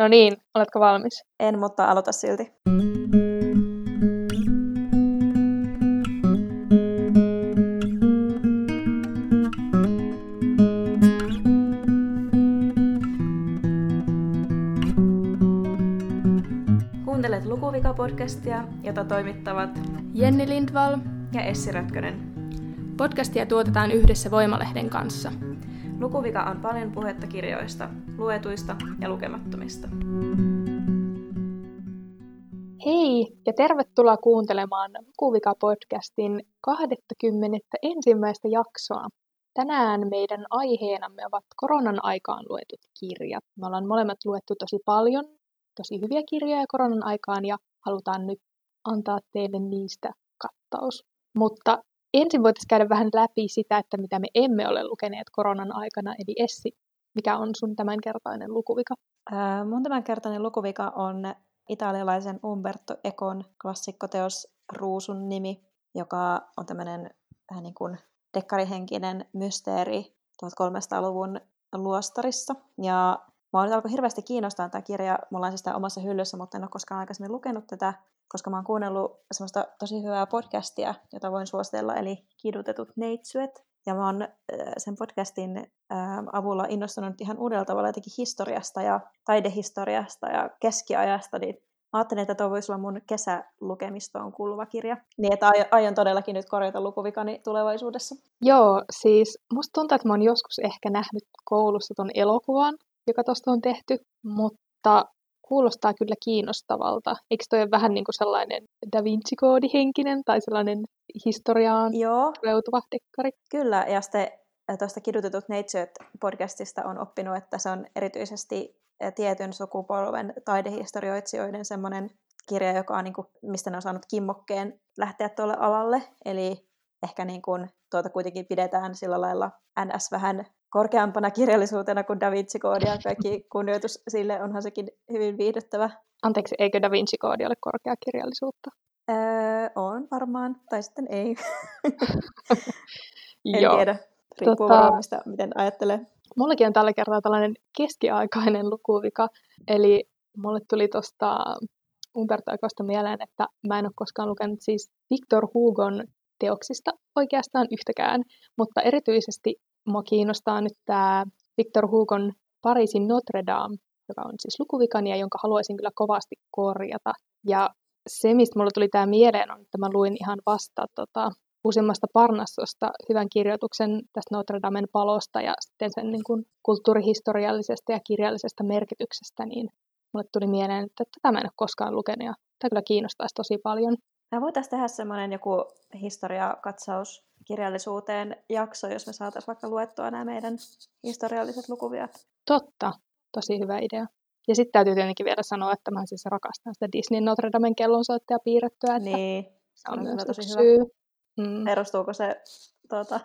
No niin, oletko valmis? En, mutta aloita silti. Kuuntelet Lukuvika-podcastia, jota toimittavat Jenni Lindvall ja Essi Rötkönen. Podcastia tuotetaan yhdessä Voimalehden kanssa. Lukuvika on paljon puhetta kirjoista, luetuista ja lukemattomista. Hei ja tervetuloa kuuntelemaan Lukuvika-podcastin 21. ensimmäistä jaksoa. Tänään meidän aiheenamme ovat koronan aikaan luetut kirjat. Me ollaan molemmat luettu tosi paljon, tosi hyviä kirjoja koronan aikaan ja halutaan nyt antaa teille niistä kattaus. Mutta ensin voitaisiin käydä vähän läpi sitä, että mitä me emme ole lukeneet koronan aikana. Eli Essi, mikä on sun tämänkertainen lukuvika? Ää, mun tämänkertainen lukuvika on italialaisen Umberto Econ klassikkoteos Ruusun nimi, joka on tämmöinen vähän niin kuin dekkarihenkinen mysteeri 1300-luvun luostarissa. Ja Mä nyt alkoi hirveästi kiinnostaa tämä kirja. Mulla on siis tämä omassa hyllyssä, mutta en ole koskaan aikaisemmin lukenut tätä, koska mä oon kuunnellut semmoista tosi hyvää podcastia, jota voin suositella, eli Kidutetut neitsyet. Ja mä oon sen podcastin avulla innostunut ihan uudella tavalla jotenkin historiasta ja taidehistoriasta ja keskiajasta, niin Mä ajattelin, että tuo voisi olla mun kesälukemistoon kuuluva kirja. Niin, että aion todellakin nyt korjata lukuvikani tulevaisuudessa. Joo, siis musta tuntuu, että mä oon joskus ehkä nähnyt koulussa ton elokuvan, joka tuosta on tehty, mutta kuulostaa kyllä kiinnostavalta. Eikö toi ole vähän niin kuin sellainen Da Vinci-koodi-henkinen tai sellainen historiaan Joo. reutuva dekkari? Kyllä, ja sitten tuosta Kidutetut neitsyöt podcastista on oppinut, että se on erityisesti tietyn sukupolven taidehistorioitsijoiden semmoinen kirja, joka on, niin kuin, mistä ne on saanut kimmokkeen lähteä tuolle alalle. Eli ehkä niin kuin, tuota kuitenkin pidetään sillä lailla NS vähän korkeampana kirjallisuutena kuin Da Vinci-koodi ja kaikki kunnioitus sille, onhan sekin hyvin viihdyttävä. Anteeksi, eikö Da Vinci-koodi ole korkea kirjallisuutta? Öö, on varmaan, tai sitten ei. en Joo. tiedä, riippuu tota... varmaan mistä, miten ajattelee. Mullakin on tällä kertaa tällainen keskiaikainen lukuvika, eli mulle tuli tuosta Umberto Ecosta mieleen, että mä en ole koskaan lukenut siis Victor Hugon teoksista oikeastaan yhtäkään, mutta erityisesti mua kiinnostaa nyt tämä Victor Hugon Pariisin Notre Dame, joka on siis lukuvikani ja jonka haluaisin kyllä kovasti korjata. Ja se, mistä mulle tuli tämä mieleen, on, että mä luin ihan vasta tota, uusimmasta Parnassosta hyvän kirjoituksen tästä Notre Damen palosta ja sitten sen niin kuin, kulttuurihistoriallisesta ja kirjallisesta merkityksestä, niin mulle tuli mieleen, että tätä mä en ole koskaan lukenut ja tämä kyllä kiinnostaisi tosi paljon. Mä voitaisiin tehdä semmoinen joku historiakatsaus kirjallisuuteen jakso, jos me saataisiin vaikka luettua nämä meidän historialliset lukuviat. Totta, tosi hyvä idea. Ja sitten täytyy tietenkin vielä sanoa, että mä siis rakastan sitä Disney Notre Damen kellonsoittaja piirrettyä. Että niin, se on, on myös tosi syy. hyvä. Mm. Erostuuko se, tuota,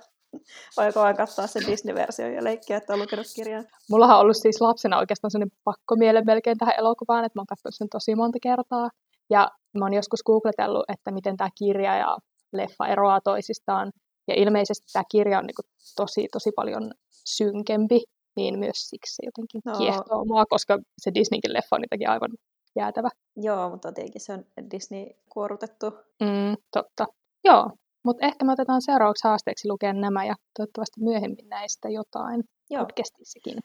voiko vain katsoa sen Disney-versio ja leikkiä, että on lukenut kirjan? Mullahan on ollut siis lapsena oikeastaan sellainen pakko mieleen melkein tähän elokuvaan, että mä oon katsonut sen tosi monta kertaa. Ja mä oon joskus googletellut, että miten tämä kirja ja leffa eroaa toisistaan. Ja ilmeisesti tämä kirja on niin tosi, tosi paljon synkempi, niin myös siksi se jotenkin no. kiehtoo mua, koska se Disneykin leffa on jotenkin aivan jäätävä. Joo, mutta tietenkin se on Disney kuorutettu. Mm, totta. Joo, mutta ehkä me otetaan seuraavaksi haasteeksi lukea nämä ja toivottavasti myöhemmin näistä jotain Joo. podcastissakin.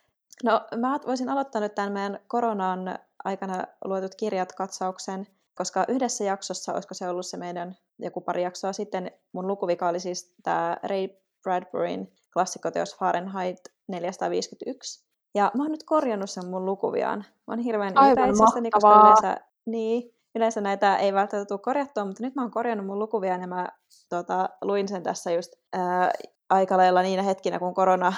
No mä voisin aloittaa nyt tämän meidän koronan aikana luetut kirjat katsauksen, koska yhdessä jaksossa, olisiko se ollut se meidän joku pari jaksoa sitten, mun lukuvika oli siis tämä Ray Bradburyn klassikkoteos Fahrenheit 451. Ja mä oon nyt korjannut sen mun lukuviaan. Mä oon hirveän ylpeä koska yleensä, niin, yleensä näitä ei välttämättä tule korjattua, mutta nyt mä oon korjannut mun lukuvia ja mä tota, luin sen tässä just ää, aika lailla niinä hetkinä, kun korona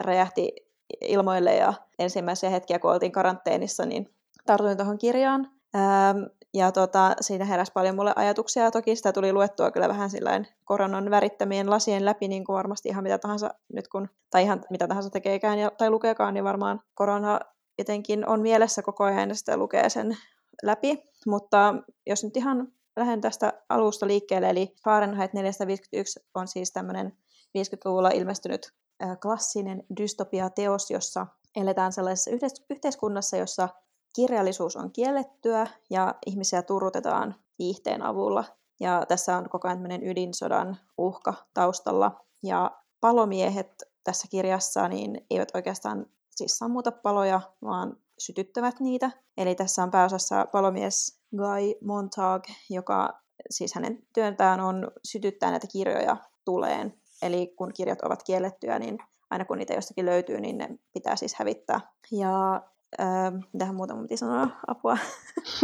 räjähti ilmoille ja ensimmäisiä hetkiä, kun oltiin karanteenissa, niin tartuin tuohon kirjaan. Ja tota, siinä heräsi paljon mulle ajatuksia. Toki sitä tuli luettua kyllä vähän sillain koronan värittämien lasien läpi, niin kuin varmasti ihan mitä tahansa nyt kun, tai ihan mitä tahansa tekeekään ja, tai lukeekaan, niin varmaan korona jotenkin on mielessä koko ajan ja sitä lukee sen läpi. Mutta jos nyt ihan lähden tästä alusta liikkeelle, eli Fahrenheit 451 on siis tämmöinen 50-luvulla ilmestynyt klassinen dystopia-teos, jossa eletään sellaisessa yhteiskunnassa, jossa kirjallisuus on kiellettyä ja ihmisiä turrutetaan viihteen avulla. Ja tässä on koko ajan ydinsodan uhka taustalla. Ja palomiehet tässä kirjassa niin eivät oikeastaan siis sammuta paloja, vaan sytyttävät niitä. Eli tässä on pääosassa palomies Guy Montag, joka siis hänen työntään on sytyttää näitä kirjoja tuleen. Eli kun kirjat ovat kiellettyjä, niin aina kun niitä jostakin löytyy, niin ne pitää siis hävittää. Ja äh, mitähän muuta mun piti sanoa, apua.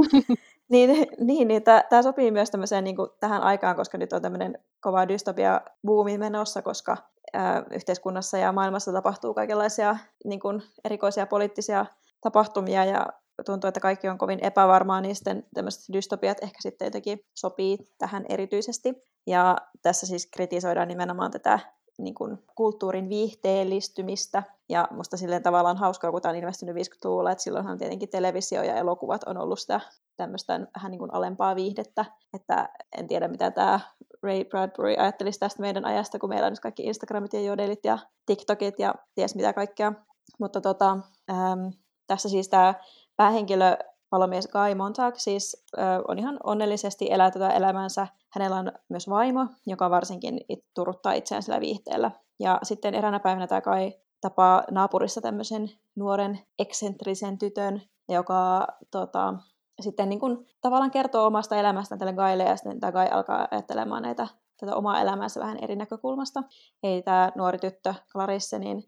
niin, niin, niin tämä sopii myös niin kuin tähän aikaan, koska nyt on tämmöinen kova dystopia buumi menossa, koska äh, yhteiskunnassa ja maailmassa tapahtuu kaikenlaisia niin kuin erikoisia poliittisia tapahtumia ja tuntuu, että kaikki on kovin epävarmaa, niin sitten tämmöiset dystopiat ehkä sitten jotenkin sopii tähän erityisesti. Ja tässä siis kritisoidaan nimenomaan tätä niin kuin kulttuurin viihteellistymistä. Ja musta silleen tavallaan hauskaa, kun tämä on ilmestynyt 50-luvulla, että silloinhan tietenkin televisio ja elokuvat on ollut sitä tämmöistä vähän niin kuin alempaa viihdettä. Että en tiedä, mitä tämä Ray Bradbury ajattelisi tästä meidän ajasta, kun meillä on nyt kaikki Instagramit ja jodelit ja TikTokit ja ties mitä kaikkea. Mutta tota, ähm, tässä siis tämä päähenkilö palomies Guy Montag siis ö, on ihan onnellisesti elää tätä elämänsä. Hänellä on myös vaimo, joka varsinkin it, turuttaa itseään sillä viihteellä. Ja sitten eräänä päivänä tämä Guy tapaa naapurissa tämmöisen nuoren eksentrisen tytön, joka tota, sitten niin kun, tavallaan kertoo omasta elämästään tälle Guylle, ja sitten tämä Guy alkaa ajattelemaan näitä, tätä omaa elämäänsä vähän eri näkökulmasta. Ei tämä nuori tyttö Clarisse, niin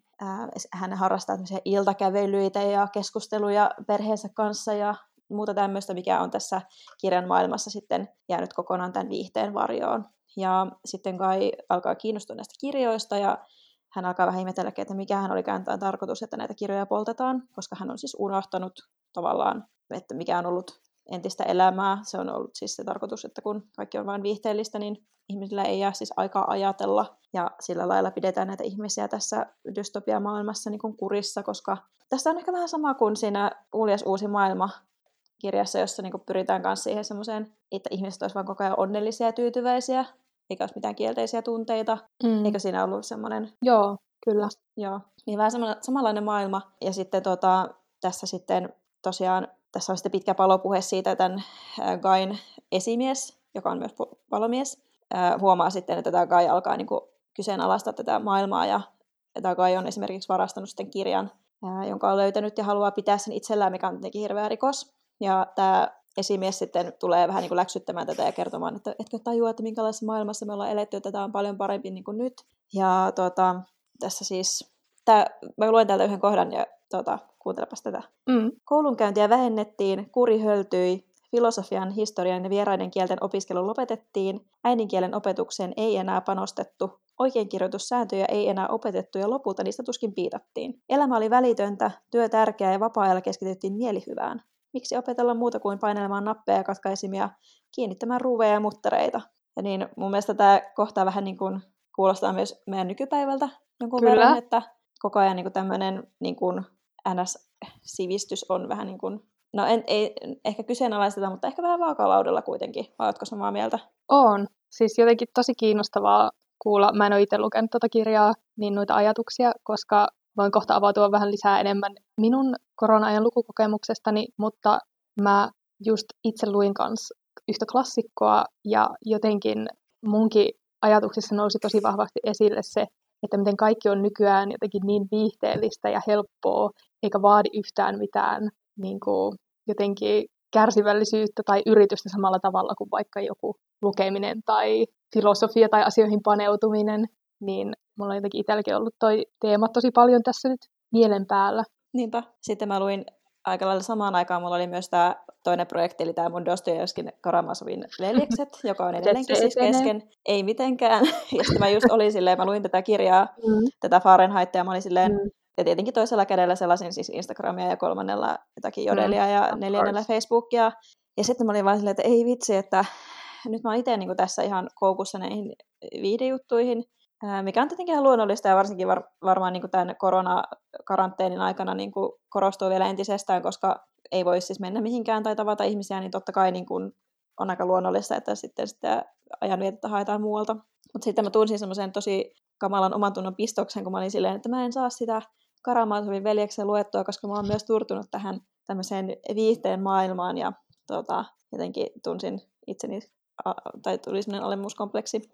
hän harrastaa iltakävelyitä ja keskusteluja perheensä kanssa ja muuta tämmöistä, mikä on tässä kirjan maailmassa sitten jäänyt kokonaan tämän viihteen varjoon. Ja sitten Kai alkaa kiinnostua näistä kirjoista ja hän alkaa vähän ihmetellä, että mikä hän oli kääntää tarkoitus, että näitä kirjoja poltetaan, koska hän on siis unohtanut tavallaan, että mikä on ollut entistä elämää. Se on ollut siis se tarkoitus, että kun kaikki on vain viihteellistä, niin ihmisillä ei jää siis aikaa ajatella. Ja sillä lailla pidetään näitä ihmisiä tässä dystopia-maailmassa niin kurissa, koska tässä on ehkä vähän sama kuin siinä Uljas uusi maailma kirjassa, jossa niin pyritään myös siihen semmoiseen, että ihmiset olisivat vain koko ajan onnellisia ja tyytyväisiä, eikä olisi mitään kielteisiä tunteita. Mm. Eikö siinä ollut semmoinen... Joo, kyllä. Joo, niin vähän samanlainen maailma. Ja sitten tota, tässä sitten tosiaan tässä on sitten pitkä palopuhe siitä, tämän Gain esimies, joka on myös palomies, huomaa sitten, että tämä Gai alkaa niin kuin kyseenalaistaa tätä maailmaa ja tämä Gai on esimerkiksi varastanut sitten kirjan, jonka on löytänyt ja haluaa pitää sen itsellään, mikä on tietenkin hirveä rikos. Ja tämä esimies sitten tulee vähän niin kuin läksyttämään tätä ja kertomaan, että etkö tajua, että minkälaisessa maailmassa me ollaan eletty, että tämä on paljon parempi niin kuin nyt. Ja tuota, tässä siis, tää, mä luen täältä yhden kohdan ja tuota, kuuntelepas tätä. Mm. Koulunkäyntiä vähennettiin, kuri höltyi, filosofian, historian ja vieraiden kielten opiskelu lopetettiin, äidinkielen opetukseen ei enää panostettu, oikeinkirjoitussääntöjä ei enää opetettu ja lopulta niistä tuskin piitattiin. Elämä oli välitöntä, työ tärkeää ja vapaa-ajalla keskityttiin mielihyvään. Miksi opetella muuta kuin painelemaan nappeja ja katkaisimia, kiinnittämään ruuveja ja muttereita? Ja niin mun mielestä tämä kohtaa vähän niin kuin kuulostaa myös meidän nykypäivältä jonkun Kyllä. verran, että koko ajan niin tämmöinen niin kuin NS-sivistys on vähän niin kuin, no en, ei ehkä kyseenalaisteta, mutta ehkä vähän vaakalaudella kuitenkin. Vai oletko samaa mieltä? On. Siis jotenkin tosi kiinnostavaa kuulla. Mä en ole itse lukenut tuota kirjaa, niin noita ajatuksia, koska voin kohta avautua vähän lisää enemmän minun korona-ajan lukukokemuksestani, mutta mä just itse luin kanssa yhtä klassikkoa ja jotenkin munkin ajatuksissa nousi tosi vahvasti esille se, että miten kaikki on nykyään jotenkin niin viihteellistä ja helppoa, eikä vaadi yhtään mitään niin kuin, jotenkin kärsivällisyyttä tai yritystä samalla tavalla kuin vaikka joku lukeminen tai filosofia tai asioihin paneutuminen, niin mulla on jotenkin itselläkin ollut toi teema tosi paljon tässä nyt mielen päällä. Niinpä. Sitten mä luin aika lailla samaan aikaan mulla oli myös tämä toinen projekti, eli tämä mun Dostojevskin Karamazovin veljekset, joka on edelleenkin siis kesken. Ei mitenkään. Ja sitten mä just olin silleen, mä luin tätä kirjaa, mm. tätä Fahrenheitia, ja mä olin silleen, mm. ja tietenkin toisella kädellä sellaisin siis Instagramia ja kolmannella jotakin jodelia mm. ja neljännellä Facebookia. Ja sitten mä olin vaan silleen, että ei vitsi, että nyt mä oon itse niin tässä ihan koukussa näihin viidejuttuihin mikä on tietenkin ihan luonnollista ja varsinkin var, varmaan niin kuin tämän koronakaranteenin aikana niin kuin korostuu vielä entisestään, koska ei voi siis mennä mihinkään tai tavata ihmisiä, niin totta kai niin kuin on aika luonnollista, että sitten sitä ajanvietettä haetaan muualta. Mutta sitten mä tunsin semmoisen tosi kamalan oman tunnon pistoksen, kun mä olin silleen, että mä en saa sitä Karamazovin veljeksen luettua, koska mä oon myös turtunut tähän tämmöiseen viihteen maailmaan ja tota, jotenkin tunsin itseni, tai tuli sellainen alemmuuskompleksi.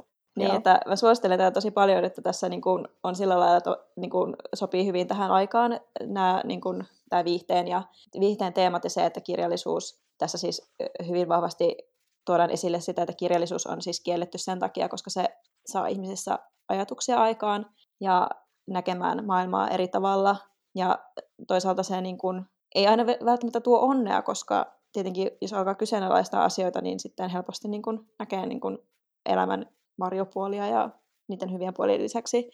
Niin, että mä suosittelen tätä tosi paljon, että tässä niin kuin on sillä lailla, että niin kuin sopii hyvin tähän aikaan nämä, niin kuin, tämä viihteen ja viihteen teemat ja se, että kirjallisuus tässä siis hyvin vahvasti tuodaan esille sitä, että kirjallisuus on siis kielletty sen takia, koska se saa ihmisissä ajatuksia aikaan ja näkemään maailmaa eri tavalla. Ja toisaalta se niin kuin, ei aina välttämättä tuo onnea, koska tietenkin jos alkaa kyseenalaistaa asioita, niin sitten helposti niin kuin näkee niin kuin elämän marjopuolia ja niiden hyvien puolien lisäksi.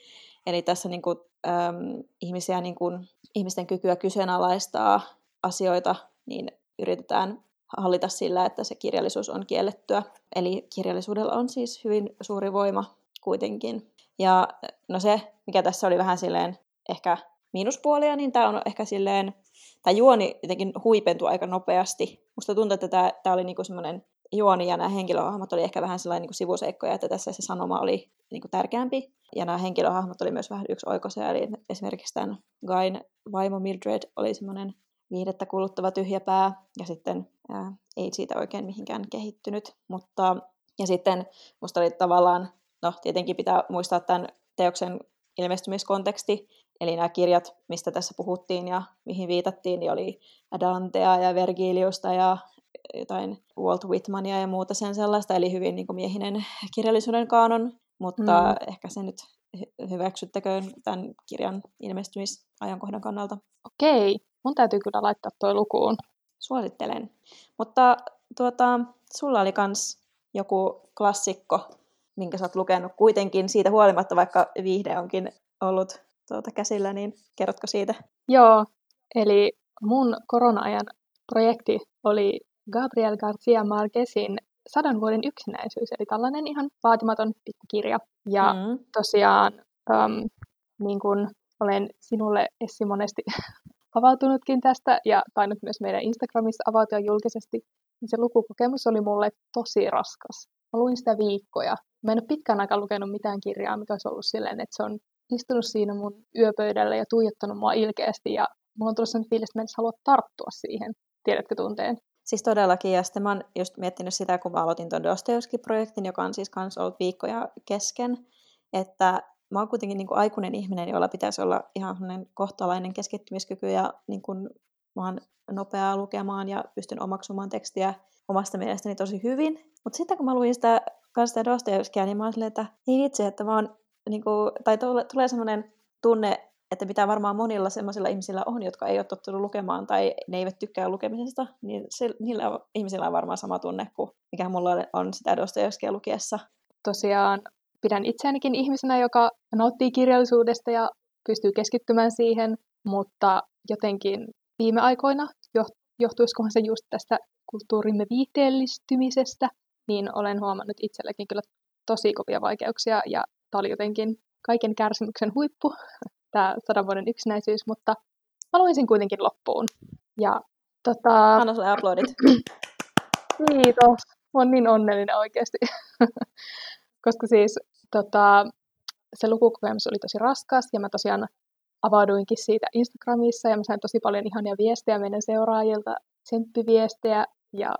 Eli tässä niin kuin, äm, ihmisiä, niin kuin, ihmisten kykyä kyseenalaistaa asioita, niin yritetään hallita sillä, että se kirjallisuus on kiellettyä. Eli kirjallisuudella on siis hyvin suuri voima kuitenkin. Ja no se, mikä tässä oli vähän silleen ehkä miinuspuolia, niin tämä on ehkä silleen, tämä juoni jotenkin huipentui aika nopeasti. Musta tuntuu, että tämä, tämä oli niinku semmoinen juoni ja nämä henkilöhahmot oli ehkä vähän sellainen niin kuin sivuseikkoja, että tässä se sanoma oli niin kuin tärkeämpi. Ja nämä henkilöhahmot oli myös vähän yksi oikoisia, eli esimerkiksi tämän Guyn vaimo Mildred oli semmoinen viihdettä kuluttava tyhjäpää, ja sitten ää, ei siitä oikein mihinkään kehittynyt. Mutta, ja sitten musta oli tavallaan, no tietenkin pitää muistaa tämän teoksen ilmestymiskonteksti, eli nämä kirjat, mistä tässä puhuttiin ja mihin viitattiin, niin oli Dantea ja Vergiliusta ja jotain Walt Whitmania ja muuta sen sellaista, eli hyvin niin kuin miehinen kirjallisuuden kaanon, mutta mm. ehkä se nyt hyväksyttäköön tämän kirjan ilmestymisajankohdan kannalta. Okei, mun täytyy kyllä laittaa toi lukuun. Suosittelen. Mutta tuota, sulla oli kans joku klassikko, minkä sä oot lukenut kuitenkin siitä huolimatta, vaikka viihde onkin ollut tuota käsillä, niin kerrotko siitä? Joo, eli mun korona-ajan projekti oli Gabriel Garcia Marquezin Sadan vuoden yksinäisyys, eli tällainen ihan vaatimaton pikkukirja. Ja mm. tosiaan, um, niin kuin olen sinulle Essi monesti avautunutkin tästä ja tainnut myös meidän Instagramissa avautua julkisesti, niin se lukukokemus oli mulle tosi raskas. Mä luin sitä viikkoja. Mä en ole pitkään aikaa lukenut mitään kirjaa, mikä olisi ollut silleen, että se on istunut siinä mun yöpöydällä ja tuijottanut mua ilkeästi ja mulla on tullut sellainen fiilis, että mä en halua tarttua siihen. Tiedätkö tunteen? Siis todellakin, ja sitten mä oon just miettinyt sitä, kun mä aloitin tuon Dostoevsky-projektin, joka on siis kans ollut viikkoja kesken, että mä oon kuitenkin niin kuin aikuinen ihminen, jolla pitäisi olla ihan kohtalainen keskittymiskyky ja niin kuin mä oon nopeaa lukemaan ja pystyn omaksumaan tekstiä omasta mielestäni tosi hyvin. Mutta sitten kun mä luin sitä kanssa Dostoevskia, niin mä oon silleen, että ei itse, että mä oon, niin kuin, tai tulee semmoinen tunne, että mitä varmaan monilla sellaisilla ihmisillä on, jotka ei ole tottunut lukemaan tai ne eivät tykkää lukemisesta, niin se, niillä ihmisillä on varmaan sama tunne kuin mikä mulla on sitä Dostojevskia lukiessa. Tosiaan pidän itseänikin ihmisenä, joka nauttii kirjallisuudesta ja pystyy keskittymään siihen, mutta jotenkin viime aikoina, johtuisikohan se just tästä kulttuurimme viiteellistymisestä, niin olen huomannut itselläkin kyllä tosi kovia vaikeuksia ja tämä oli jotenkin kaiken kärsimyksen huippu tämä sadan vuoden yksinäisyys, mutta haluaisin kuitenkin loppuun. Ja, tota... Anna sulle aplodit. Kiitos. Mä oon niin onnellinen oikeasti. Koska siis tota, se lukukokemus oli tosi raskas ja mä tosiaan avauduinkin siitä Instagramissa ja mä sain tosi paljon ihania viestejä meidän seuraajilta, tsemppiviestejä ja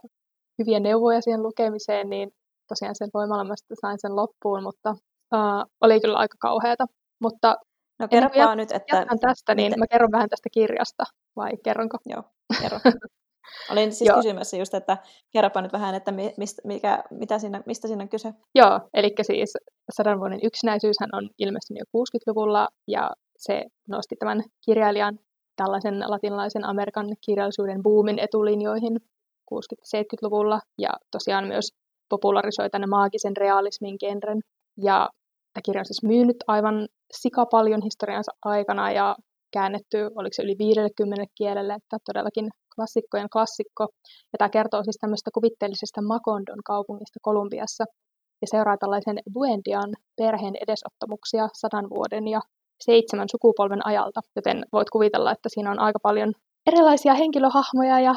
hyviä neuvoja siihen lukemiseen, niin tosiaan sen voimalla mä sain sen loppuun, mutta uh, oli kyllä aika kauheata. Mutta No kerro vaan nyt, että... Jatkan tästä, niin miten... mä kerron vähän tästä kirjasta, vai kerronko? Joo, kerro. Olin siis Joo. kysymässä just, että kerropa nyt vähän, että mistä, mikä, mitä siinä, mistä siinä on kyse. Joo, eli siis sadan vuoden yksinäisyyshän on ilmestynyt jo 60-luvulla, ja se nosti tämän kirjailijan tällaisen latinalaisen Amerikan kirjallisuuden boomin etulinjoihin 60-70-luvulla, ja tosiaan myös popularisoi tänne maagisen realismin genren. Ja tämä kirja on siis myynyt aivan sika paljon historiansa aikana ja käännetty, oliko se yli 50 kielelle, että todellakin klassikkojen klassikko. Ja tämä kertoo siis tämmöistä kuvitteellisesta Makondon kaupungista Kolumbiassa ja seuraa tällaisen Buendian perheen edesottamuksia sadan vuoden ja seitsemän sukupolven ajalta, joten voit kuvitella, että siinä on aika paljon erilaisia henkilöhahmoja ja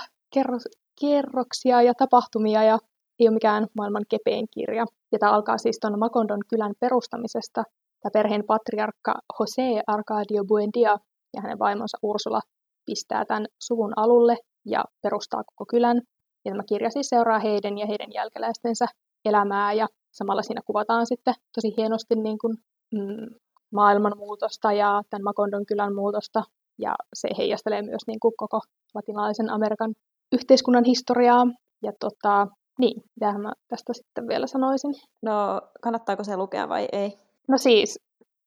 kerroksia ja tapahtumia ja ei ole mikään maailman kepein kirja. Ja tämä alkaa siis tuon Makondon kylän perustamisesta. Tämä perheen patriarkka Jose Arcadio Buendia ja hänen vaimonsa Ursula pistää tämän suvun alulle ja perustaa koko kylän. Ja tämä kirja siis seuraa heidän ja heidän jälkeläistensä elämää ja samalla siinä kuvataan sitten tosi hienosti niin kuin, mm, maailmanmuutosta ja tämän Makondon kylän muutosta ja se heijastelee myös niin kuin koko latinalaisen Amerikan yhteiskunnan historiaa. Ja tota, niin, mitähän mä tästä sitten vielä sanoisin. No, kannattaako se lukea vai ei? No siis,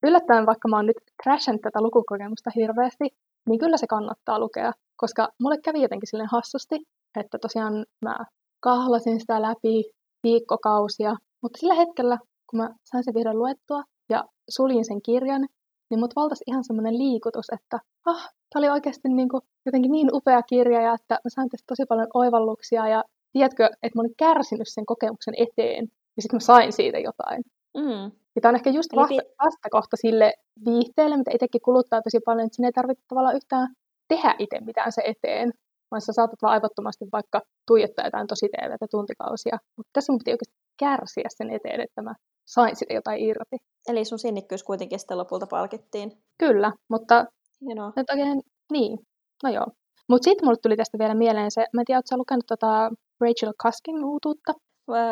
yllättäen vaikka mä oon nyt crashannut tätä lukukokemusta hirveästi, niin kyllä se kannattaa lukea, koska mulle kävi jotenkin silleen hassusti, että tosiaan mä kahlasin sitä läpi viikkokausia, mutta sillä hetkellä, kun mä sain sen vihdoin luettua ja suljin sen kirjan, niin mut valtasi ihan semmoinen liikutus, että ah, tämä oli oikeasti niin kuin jotenkin niin upea kirja ja että mä sain tästä tosi paljon oivalluksia ja tiedätkö, että mä olin kärsinyt sen kokemuksen eteen ja sitten mä sain siitä jotain. Mm. Ja tämä on ehkä just vasta, vastakohta sille viihteelle, mitä itsekin kuluttaa tosi paljon, että sinne ei tarvitse tavallaan yhtään tehdä itse mitään se eteen, vaan sä saatat vaan aivottomasti vaikka tuijottaa jotain tosi TVtä tuntikausia. Mutta tässä mun piti oikeasti kärsiä sen eteen, että mä sain sitä jotain irti. Eli sun sinnikkyys kuitenkin sitten lopulta palkittiin. Kyllä, mutta Hienoa. nyt oikein, niin, no joo. Mutta sitten mulle tuli tästä vielä mieleen se, mä en tiedä, ootko lukenut tota Rachel Cuskin uutuutta?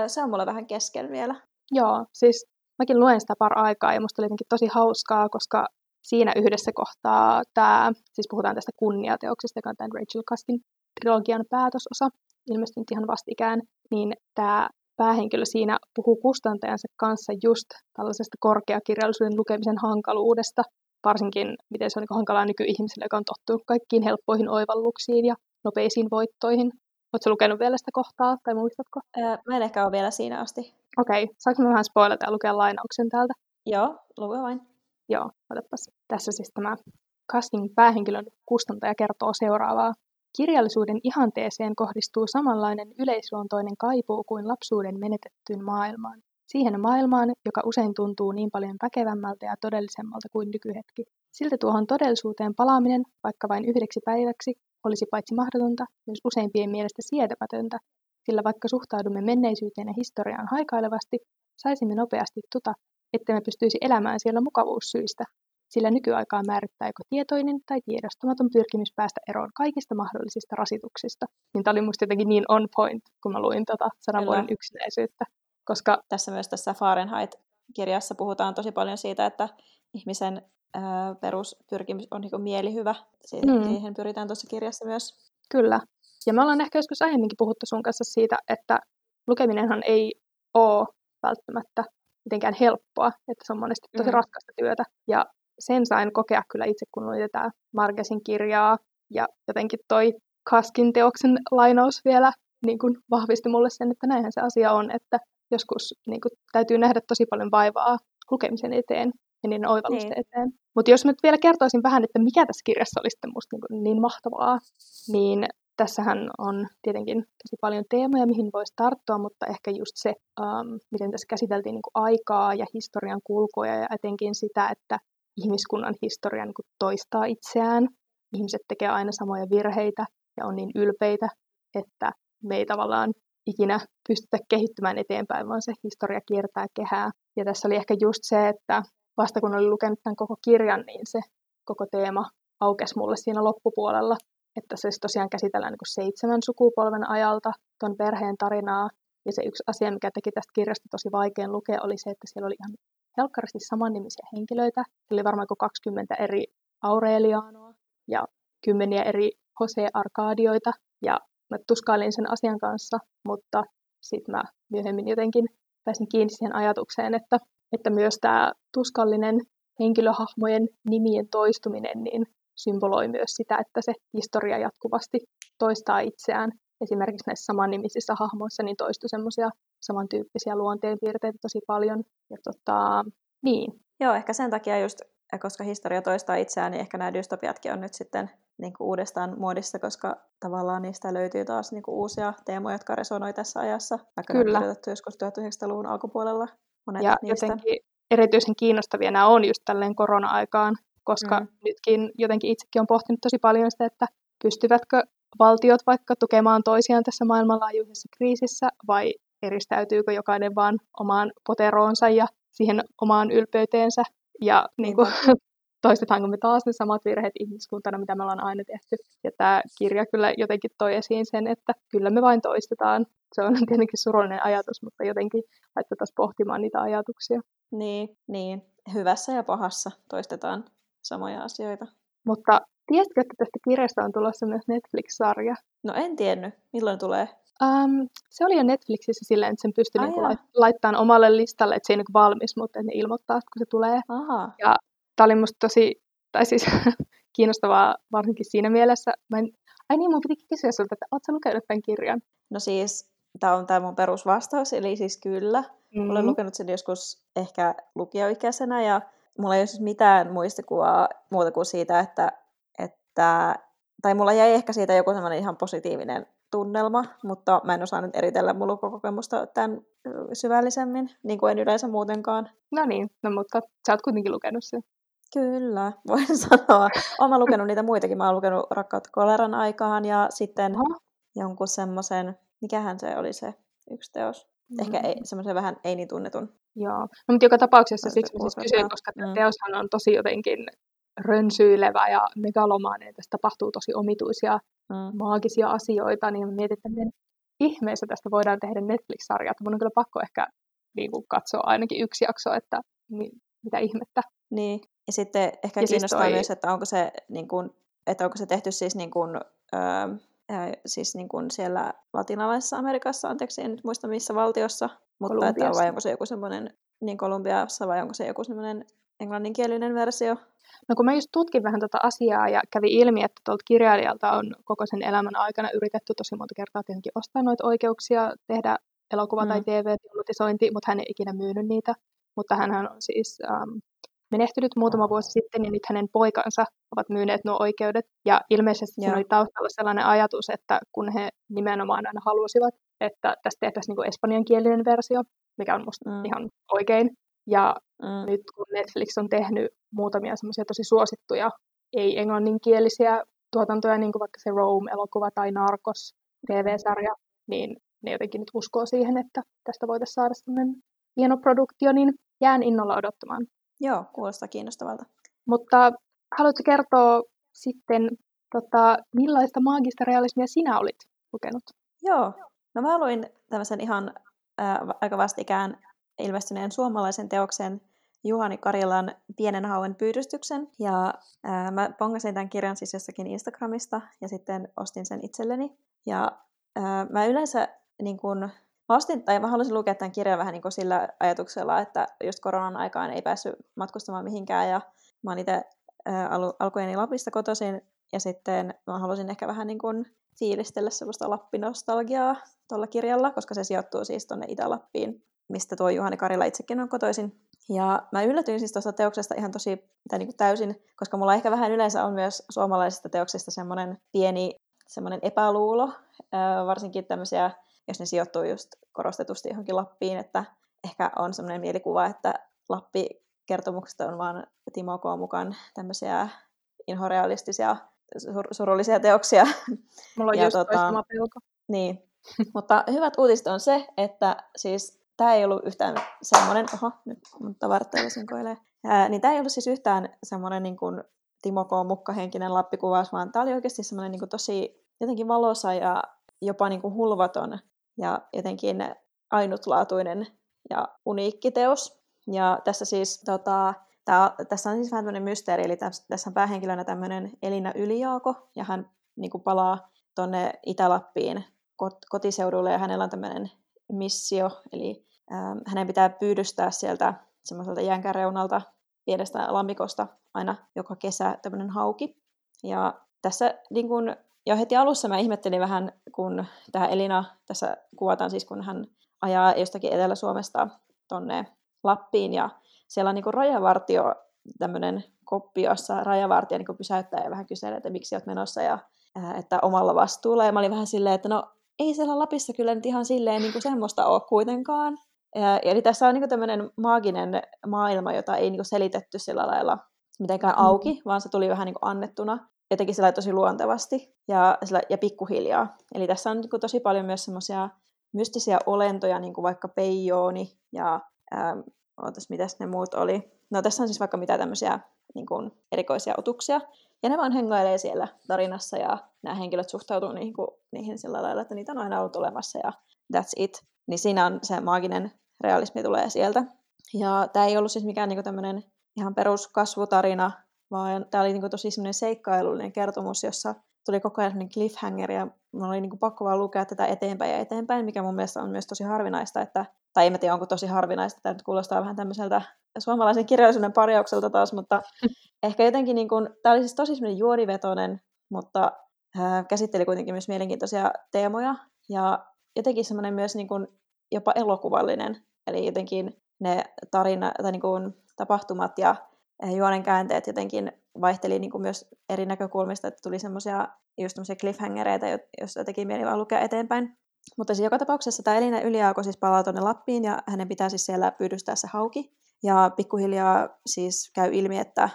Se on mulle vähän kesken vielä. Joo, siis mäkin luen sitä par aikaa ja musta oli jotenkin tosi hauskaa, koska siinä yhdessä kohtaa tämä, siis puhutaan tästä kunniateoksesta, joka on tämän Rachel Cuskin trilogian päätösosa, ilmestynyt ihan vastikään, niin tämä päähenkilö siinä puhuu kustantajansa kanssa just tällaisesta korkeakirjallisuuden lukemisen hankaluudesta, varsinkin miten se on niin hankalaa nykyihmiselle, joka on tottunut kaikkiin helppoihin oivalluksiin ja nopeisiin voittoihin. Oletko lukenut vielä sitä kohtaa, tai muistatko? Öö, mä en ehkä ole vielä siinä asti. Okei, okay. saanko mä vähän spoilata ja lukea lainauksen täältä? Joo, lue vain. Joo, otapas. Tässä siis tämä casting päähenkilön kustantaja kertoo seuraavaa. Kirjallisuuden ihanteeseen kohdistuu samanlainen yleisluontoinen kaipuu kuin lapsuuden menetettyyn maailmaan. Siihen maailmaan, joka usein tuntuu niin paljon väkevämmältä ja todellisemmalta kuin nykyhetki. Siltä tuohon todellisuuteen palaaminen, vaikka vain yhdeksi päiväksi, olisi paitsi mahdotonta, myös useimpien mielestä sietämätöntä, sillä vaikka suhtaudumme menneisyyteen ja historiaan haikailevasti, saisimme nopeasti tuta, että me pystyisi elämään siellä mukavuussyistä, sillä nykyaikaa määrittää joko tietoinen tai tiedostamaton pyrkimys päästä eroon kaikista mahdollisista rasituksista. Niin tämä oli musta jotenkin niin on point, kun mä luin tota sadan vuoden yksinäisyyttä. Koska... Tässä myös tässä Fahrenheit-kirjassa puhutaan tosi paljon siitä, että ihmisen ää, peruspyrkimys on niin mielihyvä. Mm. Siihen pyritään tuossa kirjassa myös. Kyllä. Ja me ollaan ehkä joskus aiemminkin puhuttu sun kanssa siitä, että lukeminenhan ei ole välttämättä mitenkään helppoa, että se on monesti tosi mm. raskasta työtä. Ja sen sain kokea kyllä itse, kun luin tätä Margesin kirjaa, ja jotenkin toi Kaskin teoksen lainaus vielä niin kuin vahvisti mulle sen, että näinhän se asia on, että joskus niin kuin, täytyy nähdä tosi paljon vaivaa lukemisen eteen ja niiden oivallusten niin. eteen. Mutta jos mä nyt vielä kertoisin vähän, että mikä tässä kirjassa oli sitten musta niin, niin mahtavaa, niin tässähän on tietenkin tosi paljon teemoja, mihin voisi tarttua, mutta ehkä just se, um, miten tässä käsiteltiin niin kuin aikaa ja historian kulkuja ja etenkin sitä, että ihmiskunnan historia niin kuin toistaa itseään. Ihmiset tekee aina samoja virheitä ja on niin ylpeitä, että me ei tavallaan ikinä pystytä kehittymään eteenpäin, vaan se historia kiertää kehää. Ja tässä oli ehkä just se, että vasta kun olin lukenut tämän koko kirjan, niin se koko teema aukesi mulle siinä loppupuolella, että se tosiaan käsitellään niin seitsemän sukupolven ajalta tuon perheen tarinaa. Ja se yksi asia, mikä teki tästä kirjasta tosi vaikean lukea, oli se, että siellä oli ihan helkkaristi samannimisiä henkilöitä. Siellä oli varmaan 20 eri Aurelianoa ja kymmeniä eri Jose Arkadioita. Ja mä tuskailin sen asian kanssa, mutta sitten mä myöhemmin jotenkin pääsin kiinni siihen ajatukseen, että, että myös tämä tuskallinen henkilöhahmojen nimien toistuminen niin symboloi myös sitä, että se historia jatkuvasti toistaa itseään. Esimerkiksi näissä samannimisissä hahmoissa niin toistui semmoisia samantyyppisiä luonteenpiirteitä tosi paljon. Ja tota, niin. Joo, ehkä sen takia just, koska historia toistaa itseään, niin ehkä nämä dystopiatkin on nyt sitten niin kuin uudestaan muodissa, koska tavallaan niistä löytyy taas niin kuin uusia teemoja, jotka resonoi tässä ajassa, vaikka Kyllä. ne on joskus 1900-luvun alkupuolella. Monet ja niistä. jotenkin erityisen kiinnostavia nämä on just tälleen korona-aikaan, koska mm. nytkin jotenkin itsekin on pohtinut tosi paljon sitä, että pystyvätkö valtiot vaikka tukemaan toisiaan tässä maailmanlaajuisessa kriisissä, vai eristäytyykö jokainen vaan omaan poteroonsa ja siihen omaan ylpeyteensä. Ja niin kuin, toistetaanko me taas ne samat virheet ihmiskuntana, mitä me ollaan aina tehty. Ja tämä kirja kyllä jotenkin toi esiin sen, että kyllä me vain toistetaan. Se on tietenkin surullinen ajatus, mutta jotenkin laitetaan pohtimaan niitä ajatuksia. Niin, niin. Hyvässä ja pahassa toistetaan samoja asioita. Mutta tiesitkö, että tästä kirjasta on tulossa myös Netflix-sarja? No en tiennyt. Milloin tulee? Um, se oli jo Netflixissä silleen, että sen pystyi niinku laittamaan omalle listalle, että se ei niinku valmis, mutta että ne ilmoittaa, kun se tulee. Aha. Ja tämä oli musta tosi, tai siis kiinnostavaa varsinkin siinä mielessä. Mä en, ai niin, mun pitikin kysyä sulta, että ootko lukenut tämän kirjan? No siis, tämä on tämä mun perusvastaus, eli siis kyllä. Mm-hmm. Olen lukenut sen joskus ehkä lukioikäisenä ja mulla ei ole siis mitään muistikuvaa muuta kuin siitä, että, että tai mulla jäi ehkä siitä joku semmoinen ihan positiivinen tunnelma, mutta mä en osaa nyt eritellä mun lukukokemusta tämän syvällisemmin, niin kuin en yleensä muutenkaan. No niin, no mutta sä oot kuitenkin lukenut sen. Kyllä, voin sanoa. Olen lukenut niitä muitakin. Mä oon lukenut Rakkautta koleran aikaan ja sitten Aha. jonkun semmoisen, mikähän se oli se yksi teos. Mm. Ehkä ei, semmoisen vähän ei niin tunnetun. Joo, no, mutta joka tapauksessa siksi mä siis kysyin, koska mm. teoshan on tosi jotenkin rönsyilevä ja megalomainen, tästä tapahtuu tosi omituisia mm. maagisia asioita, niin mietin, että miten ihmeessä tästä voidaan tehdä Netflix-sarja. Mun on kyllä pakko ehkä niin kuin, katsoa ainakin yksi jakso, että mi- mitä ihmettä. Niin, ja sitten ehkä ja siis kiinnostaa siis toi... myös, että onko se, niin kuin, että onko se tehty siis, niin kuin, öö, siis niin kuin siellä latinalaisessa Amerikassa, anteeksi, en nyt muista missä valtiossa, mutta että vai onko se joku semmoinen, niin Kolumbiassa vai onko se joku semmoinen englanninkielinen versio? No kun mä just tutkin vähän tätä asiaa ja kävi ilmi, että tuolta kirjailijalta on koko sen elämän aikana yritetty tosi monta kertaa tietenkin ostaa noita oikeuksia, tehdä elokuva- mm. tai TV-filmatisointi, mutta hän ei ikinä myynyt niitä. Mutta hän on siis ähm, menehtynyt muutama vuosi sitten, ja nyt hänen poikansa ovat myyneet nuo oikeudet. Ja ilmeisesti siinä oli taustalla sellainen ajatus, että kun he nimenomaan aina halusivat, että tästä tehtäisiin niin espanjankielinen versio, mikä on musta mm. ihan oikein, ja mm. nyt kun Netflix on tehnyt muutamia semmoisia tosi suosittuja ei-englanninkielisiä tuotantoja, niin kuin vaikka se Rome-elokuva tai Narcos TV-sarja, niin ne jotenkin nyt uskoo siihen, että tästä voitaisiin saada semmoinen hieno produktio, niin jään innolla odottamaan. Joo, kuulostaa kiinnostavalta. Mutta haluatko kertoa sitten, tota, millaista maagista realismia sinä olit lukenut? Joo, no mä luin tämmöisen ihan äh, aika vastikään ilmestyneen suomalaisen teoksen Juhani Karilan Pienen hauen pyydystyksen. Ja ää, mä pongasin tämän kirjan siis jossakin Instagramista ja sitten ostin sen itselleni. Ja ää, mä yleensä niin kun, mä, ostin, tai mä halusin lukea tämän kirjan vähän niin sillä ajatuksella, että just koronan aikaan ei päässyt matkustamaan mihinkään ja mä oon itse al- alkujeni Lapista kotoisin ja sitten mä halusin ehkä vähän niin kuin fiilistellä sellaista lappinostalgiaa tuolla kirjalla, koska se sijoittuu siis tuonne Itä-Lappiin mistä tuo Juhani Karila itsekin on kotoisin. Ja mä yllätyin siis tuosta teoksesta ihan tosi tai niin kuin täysin, koska mulla ehkä vähän yleensä on myös suomalaisista teoksista semmoinen pieni semmoinen epäluulo, varsinkin tämmöisiä, jos ne sijoittuu just korostetusti johonkin Lappiin, että ehkä on semmoinen mielikuva, että Lappi kertomuksesta on vaan Timo K. mukaan tämmöisiä inhorealistisia, sur- surullisia teoksia. Mulla on ja just tota, pelko. Niin, mutta hyvät uutiset on se, että siis tämä ei ollut yhtään semmoinen, oho, nyt mun tavarat sinkoilee, Ää, niin tämä ei ollut siis yhtään semmoinen niin kuin Timo K. Mukkahenkinen lappikuvaus, vaan tämä oli oikeasti semmoinen niin kuin tosi jotenkin valosa ja jopa niin kuin hulvaton ja jotenkin ainutlaatuinen ja uniikki teos. Ja tässä siis tota, tää, tässä on siis vähän tämmöinen mysteeri, eli tässä, tässä on päähenkilönä tämmöinen Elina Ylijaako, ja hän niin kuin palaa tuonne Itä-Lappiin kot, kotiseudulle, ja hänellä on tämmöinen missio, eli Ähm, hänen pitää pyydystää sieltä semmoiselta jänkän reunalta pienestä lammikosta aina joka kesä tämmöinen hauki. Ja tässä niin kun, jo heti alussa mä ihmettelin vähän, kun tämä Elina, tässä kuvataan siis, kun hän ajaa jostakin Etelä-Suomesta tonne Lappiin, ja siellä on niin rajavartio, tämmöinen koppi, jossa rajavartija niin pysäyttää ja vähän kyselee, että miksi olet menossa, ja että omalla vastuulla. Ja mä olin vähän silleen, että no ei siellä Lapissa kyllä nyt ihan silleen niin kuin semmoista ole kuitenkaan. Eli tässä on niin tämmöinen maaginen maailma, jota ei niin selitetty sillä lailla mitenkään auki, mm. vaan se tuli vähän niin annettuna jotenkin sillä tosi luontevasti ja, sillä, ja pikkuhiljaa. Eli tässä on niin tosi paljon myös semmoisia mystisiä olentoja, niin kuin vaikka peijooni ja ähm, ootas, mitäs ne muut oli. No tässä on siis vaikka mitä tämmöisiä niin kuin, erikoisia otuksia. Ja ne vaan hengailee siellä tarinassa ja nämä henkilöt suhtautuu niihin, niihin sillä lailla, että niitä on aina ollut olemassa ja that's it. Niin siinä on se maaginen realismi tulee sieltä. Ja tämä ei ollut siis mikään niinku tämmöinen ihan peruskasvutarina, vaan tämä oli niinku tosi semmoinen seikkailullinen kertomus, jossa tuli koko ajan semmoinen cliffhanger, ja mulla oli niinku pakko vaan lukea tätä eteenpäin ja eteenpäin, mikä mun mielestä on myös tosi harvinaista, että, tai en mä tiedä, onko tosi harvinaista, tämä nyt kuulostaa vähän tämmöiseltä suomalaisen kirjallisuuden parjaukselta taas, mutta ehkä jotenkin, niin kuin, tämä oli siis tosi semmoinen juonivetoinen, mutta äh, käsitteli kuitenkin myös mielenkiintoisia teemoja, ja jotenkin semmoinen myös niin kuin, jopa elokuvallinen, eli jotenkin ne tarina, tai niin kuin, tapahtumat ja juonen käänteet jotenkin vaihteli niin kuin myös eri näkökulmista, että tuli semmoisia just cliffhangereita, joista teki mieli vaan lukea eteenpäin. Mutta siis joka tapauksessa tämä Elina Yliaako siis palaa tuonne Lappiin ja hänen pitää siis siellä pyydystää se hauki. Ja pikkuhiljaa siis käy ilmi, että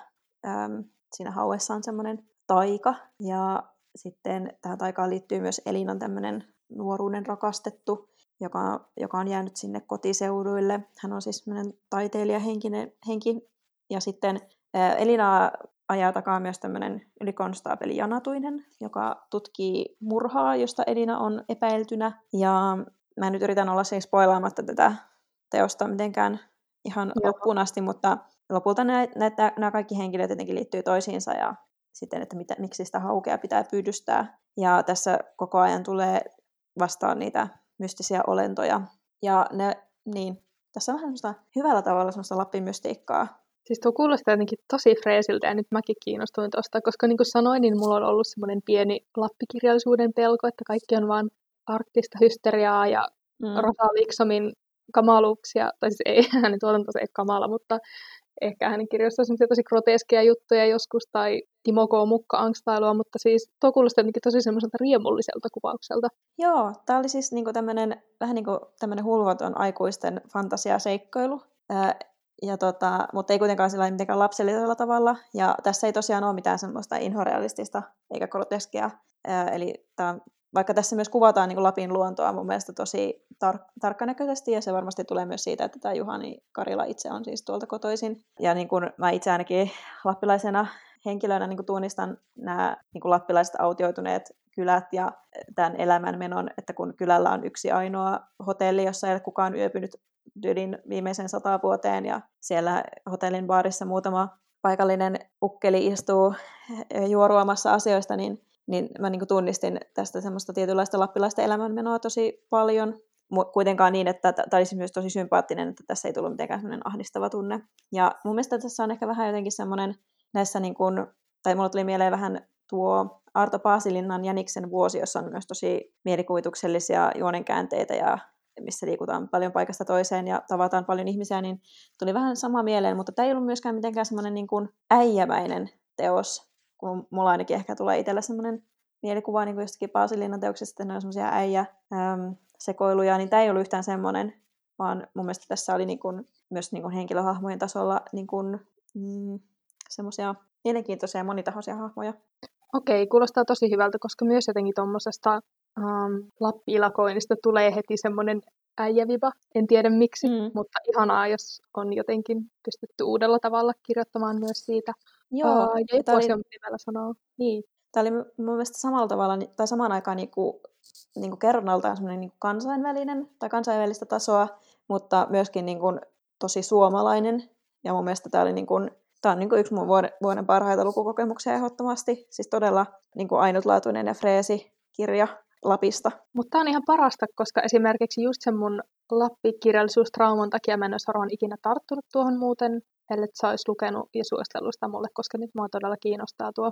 äm, siinä hauessa on semmoinen taika. Ja sitten tähän taikaan liittyy myös Elinan tämmöinen nuoruuden rakastettu, joka, joka on jäänyt sinne kotiseuduille. Hän on siis semmoinen taiteilijahenkinen henki. Ja sitten Elina ajaa takaa myös tämmöinen ylikonstaapeli Janatuinen, joka tutkii murhaa, josta Elina on epäiltynä. Ja mä nyt yritän olla siis spoilaamatta tätä teosta mitenkään ihan Joo. loppuun asti, mutta lopulta nämä, nämä kaikki henkilöt jotenkin liittyy toisiinsa ja sitten, että mitä, miksi sitä haukea pitää pyydystää. Ja tässä koko ajan tulee vastaan niitä mystisiä olentoja. Ja ne, niin, tässä on vähän semmoista hyvällä tavalla semmoista lappimystiikkaa. Siis tuo kuulostaa jotenkin tosi freesiltä ja nyt mäkin kiinnostuin tuosta, koska niin kuin sanoin, niin mulla on ollut semmoinen pieni lappikirjallisuuden pelko, että kaikki on vaan arktista hysteriaa ja mm. Rosa Liksomin kamaluuksia, tai siis ei hänen tuotantonsa ei kamala, mutta ehkä hänen kirjoissa on tosi groteskeja juttuja joskus, tai Timo K. Mukka angstailua, mutta siis tuo kuulostaa jotenkin tosi semmoiselta riemulliselta kuvaukselta. Joo, tämä oli siis niinku tämmönen, vähän niin kuin tämmöinen hulvaton aikuisten fantasiaseikkailu, ää, ja tota, mutta ei kuitenkaan sillä mitenkään lapsellisella tavalla. Ja tässä ei tosiaan ole mitään semmoista inhorealistista eikä groteskia. Eli tämä vaikka tässä myös kuvataan niin Lapin luontoa mun mielestä tosi tar- tarkkanäköisesti, ja se varmasti tulee myös siitä, että tämä Juhani Karila itse on siis tuolta kotoisin. Ja niin kuin mä itse ainakin lappilaisena henkilönä niin kuin tunnistan nämä niin lappilaiset autioituneet kylät ja tämän elämänmenon, että kun kylällä on yksi ainoa hotelli, jossa ei ole kukaan yöpynyt tyylin viimeisen sata vuoteen, ja siellä hotellin baarissa muutama paikallinen ukkeli istuu juoruamassa asioista, niin niin mä niin tunnistin tästä semmoista tietynlaista lappilaista elämänmenoa tosi paljon. Kuitenkaan niin, että tämä olisi myös tosi sympaattinen, että tässä ei tullut mitenkään semmoinen ahdistava tunne. Ja mun mielestä tässä on ehkä vähän jotenkin semmoinen näissä, niin kuin, tai mulla tuli mieleen vähän tuo Arto Paasilinnan Jäniksen vuosi, jossa on myös tosi mielikuvituksellisia juonenkäänteitä ja missä liikutaan paljon paikasta toiseen ja tavataan paljon ihmisiä, niin tuli vähän sama mieleen, mutta tämä ei ollut myöskään mitenkään semmoinen niin kuin äijämäinen teos, kun mulla ainakin ehkä tulee itsellä semmoinen mielikuva niin kuin jostakin Paasilinnan teoksesta, että ne on semmoisia äijä sekoiluja, niin tämä ei ollut yhtään semmoinen, vaan mun mielestä tässä oli niin kuin, myös niin kuin henkilöhahmojen tasolla niin kuin, mm, semmoisia mielenkiintoisia ja monitahoisia hahmoja. Okei, kuulostaa tosi hyvältä, koska myös jotenkin tuommoisesta um, lappiilakoinnista tulee heti semmoinen äijäviba. En tiedä miksi, mm. mutta ihanaa, jos on jotenkin pystytty uudella tavalla kirjoittamaan myös siitä. Joo. Uh, ja joku asia, oli... vielä sanoa. Niin. Tämä oli mun mielestä samalla tavalla, tai samaan aikaan niin kuin, niin kuin kerronnaltaan semmoinen niin kansainvälinen tai kansainvälistä tasoa, mutta myöskin niin kuin, tosi suomalainen. Ja mun mielestä tämä oli niin kuin, tämä on niin kuin yksi mun vuoden, vuoden parhaita lukukokemuksia ehdottomasti. Siis todella niin kuin ainutlaatuinen ja freesi kirja Lapista. Mutta tämä on ihan parasta, koska esimerkiksi just sen mun Lappi-kirjallisuustrauman takia mä en olisi varmaan ikinä tarttunut tuohon muuten, ellei sä olisi lukenut ja suostellut sitä mulle, koska nyt mua todella kiinnostaa tuo.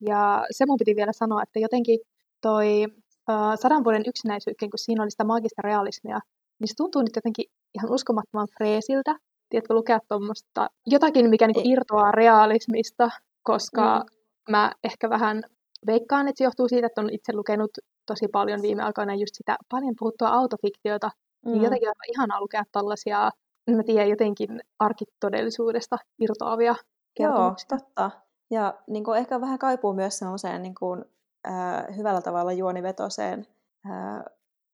Ja se mun piti vielä sanoa, että jotenkin toi uh, sadan vuoden yksinäisyyden, kun siinä oli sitä maagista realismia, niin se tuntuu nyt jotenkin ihan uskomattoman freesiltä. Tiedätkö, lukea tuommoista jotakin, mikä niinku irtoaa realismista, koska mm. mä ehkä vähän veikkaan, että se johtuu siitä, että on itse lukenut tosi paljon viime aikoina just sitä paljon puhuttua autofiktiota, niin mm. niin jotenkin on ihanaa lukea tällaisia, mä tiedän, jotenkin arkitodellisuudesta irtoavia kertomuksia. Joo, totta. Ja niin kuin ehkä vähän kaipuu myös sellaiseen niin kuin, äh, hyvällä tavalla juonivetoseen, äh,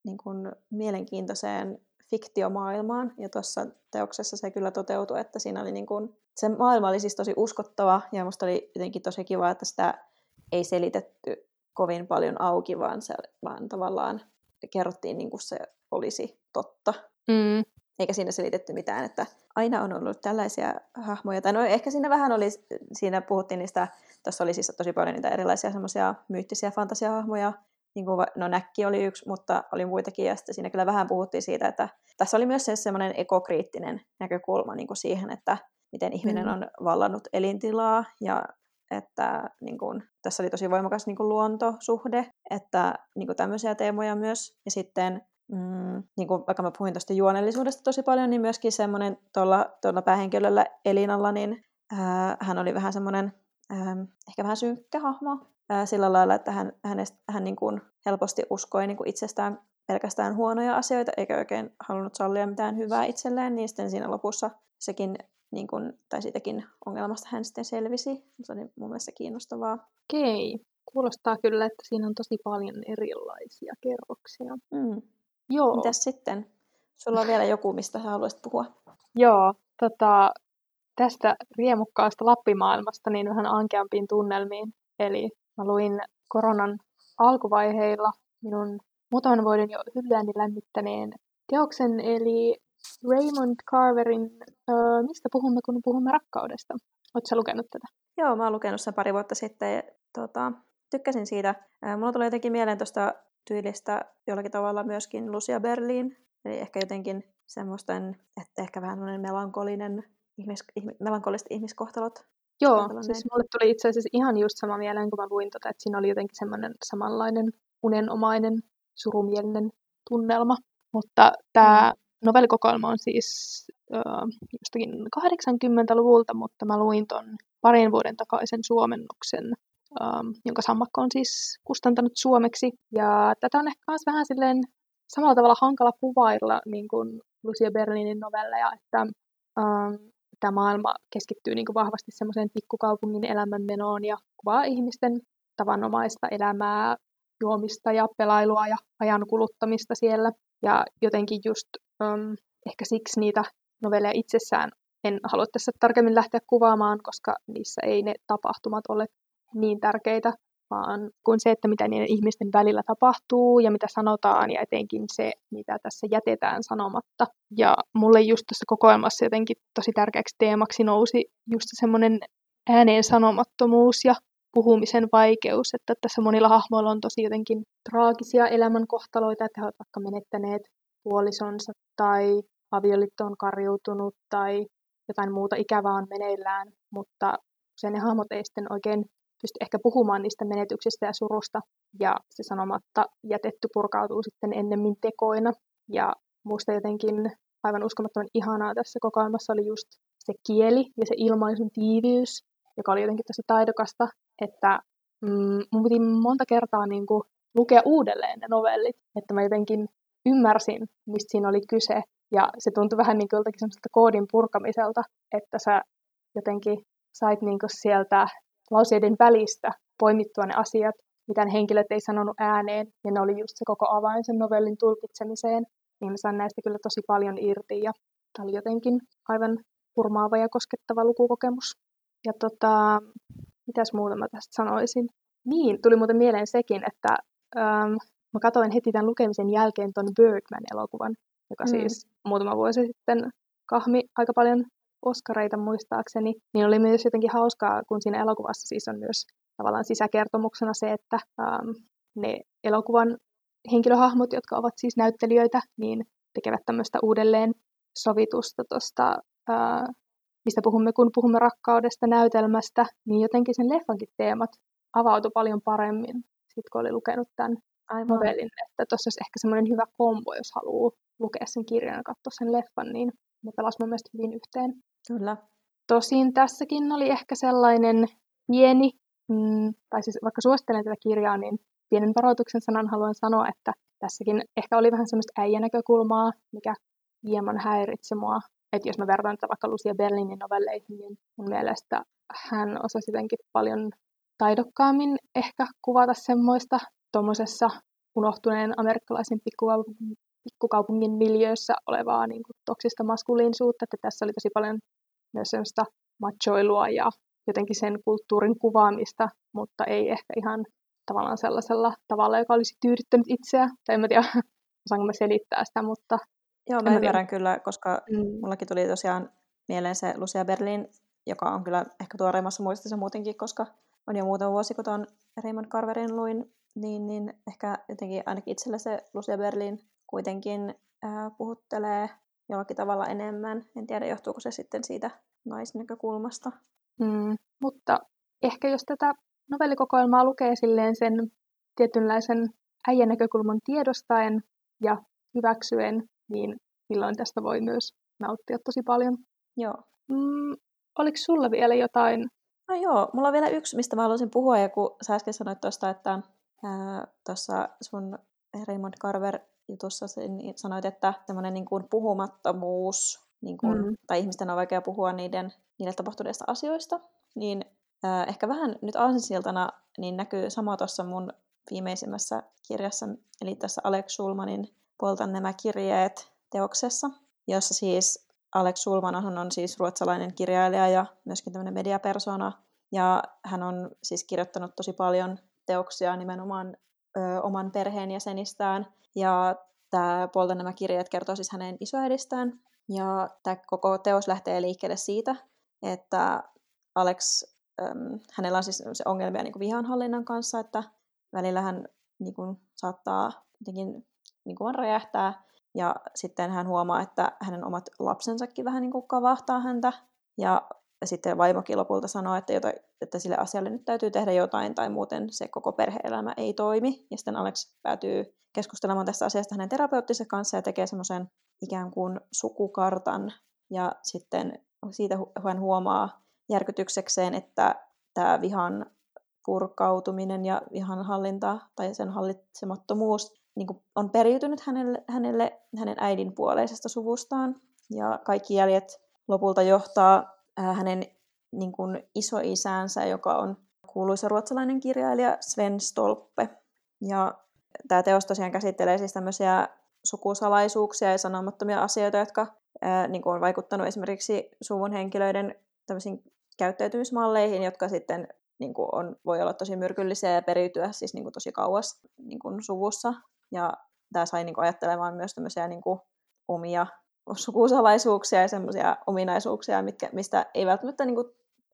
niin kuin mielenkiintoiseen fiktiomaailmaan. Ja tuossa teoksessa se kyllä toteutui, että siinä oli niin kuin, se maailma oli siis tosi uskottava ja musta oli jotenkin tosi kiva, että sitä ei selitetty kovin paljon auki, vaan, se, vaan tavallaan kerrottiin niin kuin se olisi totta. Mm. Eikä siinä selitetty mitään, että aina on ollut tällaisia hahmoja. Tai no ehkä siinä vähän oli, siinä puhuttiin niistä, tuossa oli siis tosi paljon niitä erilaisia semmoisia myyttisiä fantasiahahmoja, niin kuin, no näkki oli yksi, mutta oli muitakin, ja sitten siinä kyllä vähän puhuttiin siitä, että tässä oli myös se semmoinen ekokriittinen näkökulma niin kuin siihen, että miten ihminen mm. on vallannut elintilaa, ja että niin kuin, tässä oli tosi voimakas niin kuin luontosuhde, että niin kuin tämmöisiä teemoja myös, ja sitten mm, niin kuin vaikka mä puhuin tuosta juonellisuudesta tosi paljon, niin myöskin semmoinen tuolla, tuolla päähenkilöllä Elinalla, niin ää, hän oli vähän semmoinen ää, ehkä vähän synkkä hahmo, ää, sillä lailla, että hän, hänestä, hän niin kuin helposti uskoi niin kuin itsestään pelkästään huonoja asioita, eikä oikein halunnut sallia mitään hyvää itselleen, niin sitten siinä lopussa sekin, niin kuin, tai siitäkin ongelmasta hän sitten selvisi. Se oli mun mielestä kiinnostavaa. Okei, kuulostaa kyllä, että siinä on tosi paljon erilaisia kerroksia. Mm. Joo. Mitäs sitten? Sulla on vielä joku, mistä sä haluaisit puhua? Joo, tota, tästä riemukkaasta Lappimaailmasta niin vähän ankeampiin tunnelmiin. Eli mä luin koronan alkuvaiheilla minun muutaman vuoden jo hyllyäni lämmittäneen teoksen, eli Raymond Carverin öö, Mistä puhumme, kun puhumme rakkaudesta. Oletko lukenut tätä? Joo, mä oon lukenut sen pari vuotta sitten ja tota, tykkäsin siitä. Mulla tuli jotenkin mieleen tuosta tyylistä jollakin tavalla myöskin Lucia Berlin, eli ehkä jotenkin semmoisten, että ehkä vähän melankolinen ihmis, ihmi, melankoliset ihmiskohtalot. Joo, siis mulle tuli itse asiassa ihan just sama mieleen, kun mä luin tota, että siinä oli jotenkin semmoinen samanlainen unenomainen, surumielinen tunnelma. Mutta tämä mm. Novellikokoelma on siis äh, jostakin 80-luvulta, mutta mä luin ton parin vuoden takaisen suomennoksen, ähm, jonka Sammakko on siis kustantanut suomeksi. Ja tätä on ehkä myös vähän silleen samalla tavalla hankala kuvailla niin kuin Lucia Berlinin novelleja, että ähm, tämä maailma keskittyy niin kuin vahvasti semmoiseen pikkukaupungin elämänmenoon ja kuvaa ihmisten tavanomaista elämää, juomista ja pelailua ja ajan kuluttamista siellä. Ja jotenkin just um, ehkä siksi niitä novelleja itsessään en halua tässä tarkemmin lähteä kuvaamaan, koska niissä ei ne tapahtumat ole niin tärkeitä, vaan kuin se, että mitä niiden ihmisten välillä tapahtuu ja mitä sanotaan ja etenkin se, mitä tässä jätetään sanomatta. Ja mulle just tässä kokoelmassa jotenkin tosi tärkeäksi teemaksi nousi just semmoinen ääneen sanomattomuus ja puhumisen vaikeus, että tässä monilla hahmoilla on tosi jotenkin traagisia elämänkohtaloita, että he ovat vaikka menettäneet puolisonsa tai avioliitto on karjuutunut tai jotain muuta ikävää on meneillään, mutta usein ne hahmot ei sitten oikein pysty ehkä puhumaan niistä menetyksistä ja surusta, ja se sanomatta jätetty purkautuu sitten ennemmin tekoina. Ja musta jotenkin aivan uskomattoman ihanaa tässä kokoelmassa oli just se kieli ja se ilmaisun tiiviys, joka oli jotenkin tosi taidokasta, että mm, mun piti monta kertaa niin kuin lukea uudelleen ne novellit, että mä jotenkin ymmärsin, mistä siinä oli kyse, ja se tuntui vähän niin kuin semmoista koodin purkamiselta, että sä jotenkin sait niin kuin sieltä lauseiden välistä poimittua ne asiat, mitä ne henkilöt ei sanonut ääneen, ja ne oli just se koko avain sen novellin tulkitsemiseen, niin mä sain näistä kyllä tosi paljon irti, ja tämä oli jotenkin aivan hurmaava ja koskettava lukukokemus. Ja tota, mitäs muuta mä tästä sanoisin? Niin, tuli muuten mieleen sekin, että ähm, mä katsoin heti tämän lukemisen jälkeen ton Birdman-elokuvan, joka mm. siis muutama vuosi sitten kahmi aika paljon Oskareita muistaakseni, niin oli myös jotenkin hauskaa, kun siinä elokuvassa siis on myös tavallaan sisäkertomuksena se, että ähm, ne elokuvan henkilöhahmot, jotka ovat siis näyttelijöitä, niin tekevät tämmöistä uudelleen sovitusta tuosta, äh, mistä puhumme, kun puhumme rakkaudesta, näytelmästä, niin jotenkin sen leffankin teemat avautui paljon paremmin, sit kun oli lukenut tämän Aivan. novellin, että tuossa olisi ehkä semmoinen hyvä kombo, jos haluaa lukea sen kirjan ja katsoa sen leffan, niin ne pelasivat mun mielestä hyvin yhteen. Kyllä. Tosin tässäkin oli ehkä sellainen pieni, mm, tai siis vaikka suosittelen tätä kirjaa, niin pienen varoituksen sanan haluan sanoa, että tässäkin ehkä oli vähän semmoista äijänäkökulmaa, mikä hieman häiritsi mua. Että jos mä vertaan tätä vaikka Lucia Berlinin novelleihin, niin mun mielestä hän osasi jotenkin paljon taidokkaammin ehkä kuvata semmoista tuommoisessa unohtuneen amerikkalaisen pikkukaupungin miljöössä olevaa niin kuin, toksista maskuliinisuutta, että tässä oli tosi paljon myös sellaista machoilua ja jotenkin sen kulttuurin kuvaamista, mutta ei ehkä ihan tavallaan sellaisella tavalla, joka olisi tyydyttänyt itseä. Tai en mä tiedä, osaanko mä selittää sitä, mutta... Joo, mä ymmärrän kyllä, koska mm. mullakin tuli tosiaan mieleen se Lucia Berlin, joka on kyllä ehkä tuoreimmassa muistissa muutenkin, koska on jo muutama vuosi, kun tuon Raymond Carverin luin, niin, niin ehkä jotenkin ainakin itsellä se Lucia Berlin kuitenkin äh, puhuttelee jollakin tavalla enemmän. En tiedä, johtuuko se sitten siitä naisnäkökulmasta. Mm, mutta ehkä jos tätä novellikokoelmaa lukee silleen sen tietynlaisen äijän näkökulman tiedostaen ja hyväksyen, niin silloin tästä voi myös nauttia tosi paljon. Joo. Mm, oliko sulla vielä jotain? No joo, mulla on vielä yksi, mistä mä haluaisin puhua, ja kun sä äsken sanoit tuosta, että tuossa sun Raymond Carver jutussa niin sanoit, että tämmöinen niin kuin puhumattomuus, niin kuin, mm. tai ihmisten on vaikea puhua niiden, niille tapahtuneista asioista, niin äh, ehkä vähän nyt aasinsiltana niin näkyy sama tuossa mun viimeisimmässä kirjassa, eli tässä Alex Schulmanin Poltan nämä kirjeet teoksessa, jossa siis Alex Schulman on, on siis ruotsalainen kirjailija ja myöskin tämmöinen mediapersona, ja hän on siis kirjoittanut tosi paljon teoksia nimenomaan ö, oman perheenjäsenistään, ja tämä Polta nämä kirjat kertoo siis hänen isoäidistään, ja tämä koko teos lähtee liikkeelle siitä, että Alex, äm, hänellä on siis ongelmia niin vihanhallinnan kanssa, että välillä hän niin kuin, saattaa jotenkin niin kuin räjähtää, ja sitten hän huomaa, että hänen omat lapsensakin vähän niin kuin kavahtaa häntä, ja sitten vaimokin lopulta sanoo, että, jota, että sille asialle nyt täytyy tehdä jotain, tai muuten se koko perhe-elämä ei toimi. Ja sitten Alex päätyy keskustelemaan tästä asiasta hänen terapeuttinsa kanssa ja tekee semmoisen ikään kuin sukukartan. Ja sitten siitä hän huomaa järkytyksekseen, että tämä vihan purkautuminen ja vihan hallinta tai sen hallitsemattomuus niin on periytynyt hänelle, hänelle hänen äidin puoleisesta suvustaan. Ja kaikki jäljet lopulta johtaa hänen niin kuin isoisäänsä, joka on kuuluisa ruotsalainen kirjailija Sven Stolpe. Ja tämä teos tosiaan käsittelee siis tämmöisiä sukusalaisuuksia ja sanomattomia asioita, jotka ää, niin kuin on vaikuttanut esimerkiksi suvun henkilöiden käyttäytymismalleihin, jotka sitten niin kuin on, voi olla tosi myrkyllisiä ja periytyä siis niin kuin tosi kauas niin kuin suvussa. Ja tämä sai niin kuin ajattelemaan myös tämmöisiä niin kuin omia sukusalaisuuksia ja semmoisia ominaisuuksia, mitkä, mistä ei välttämättä niin kuin,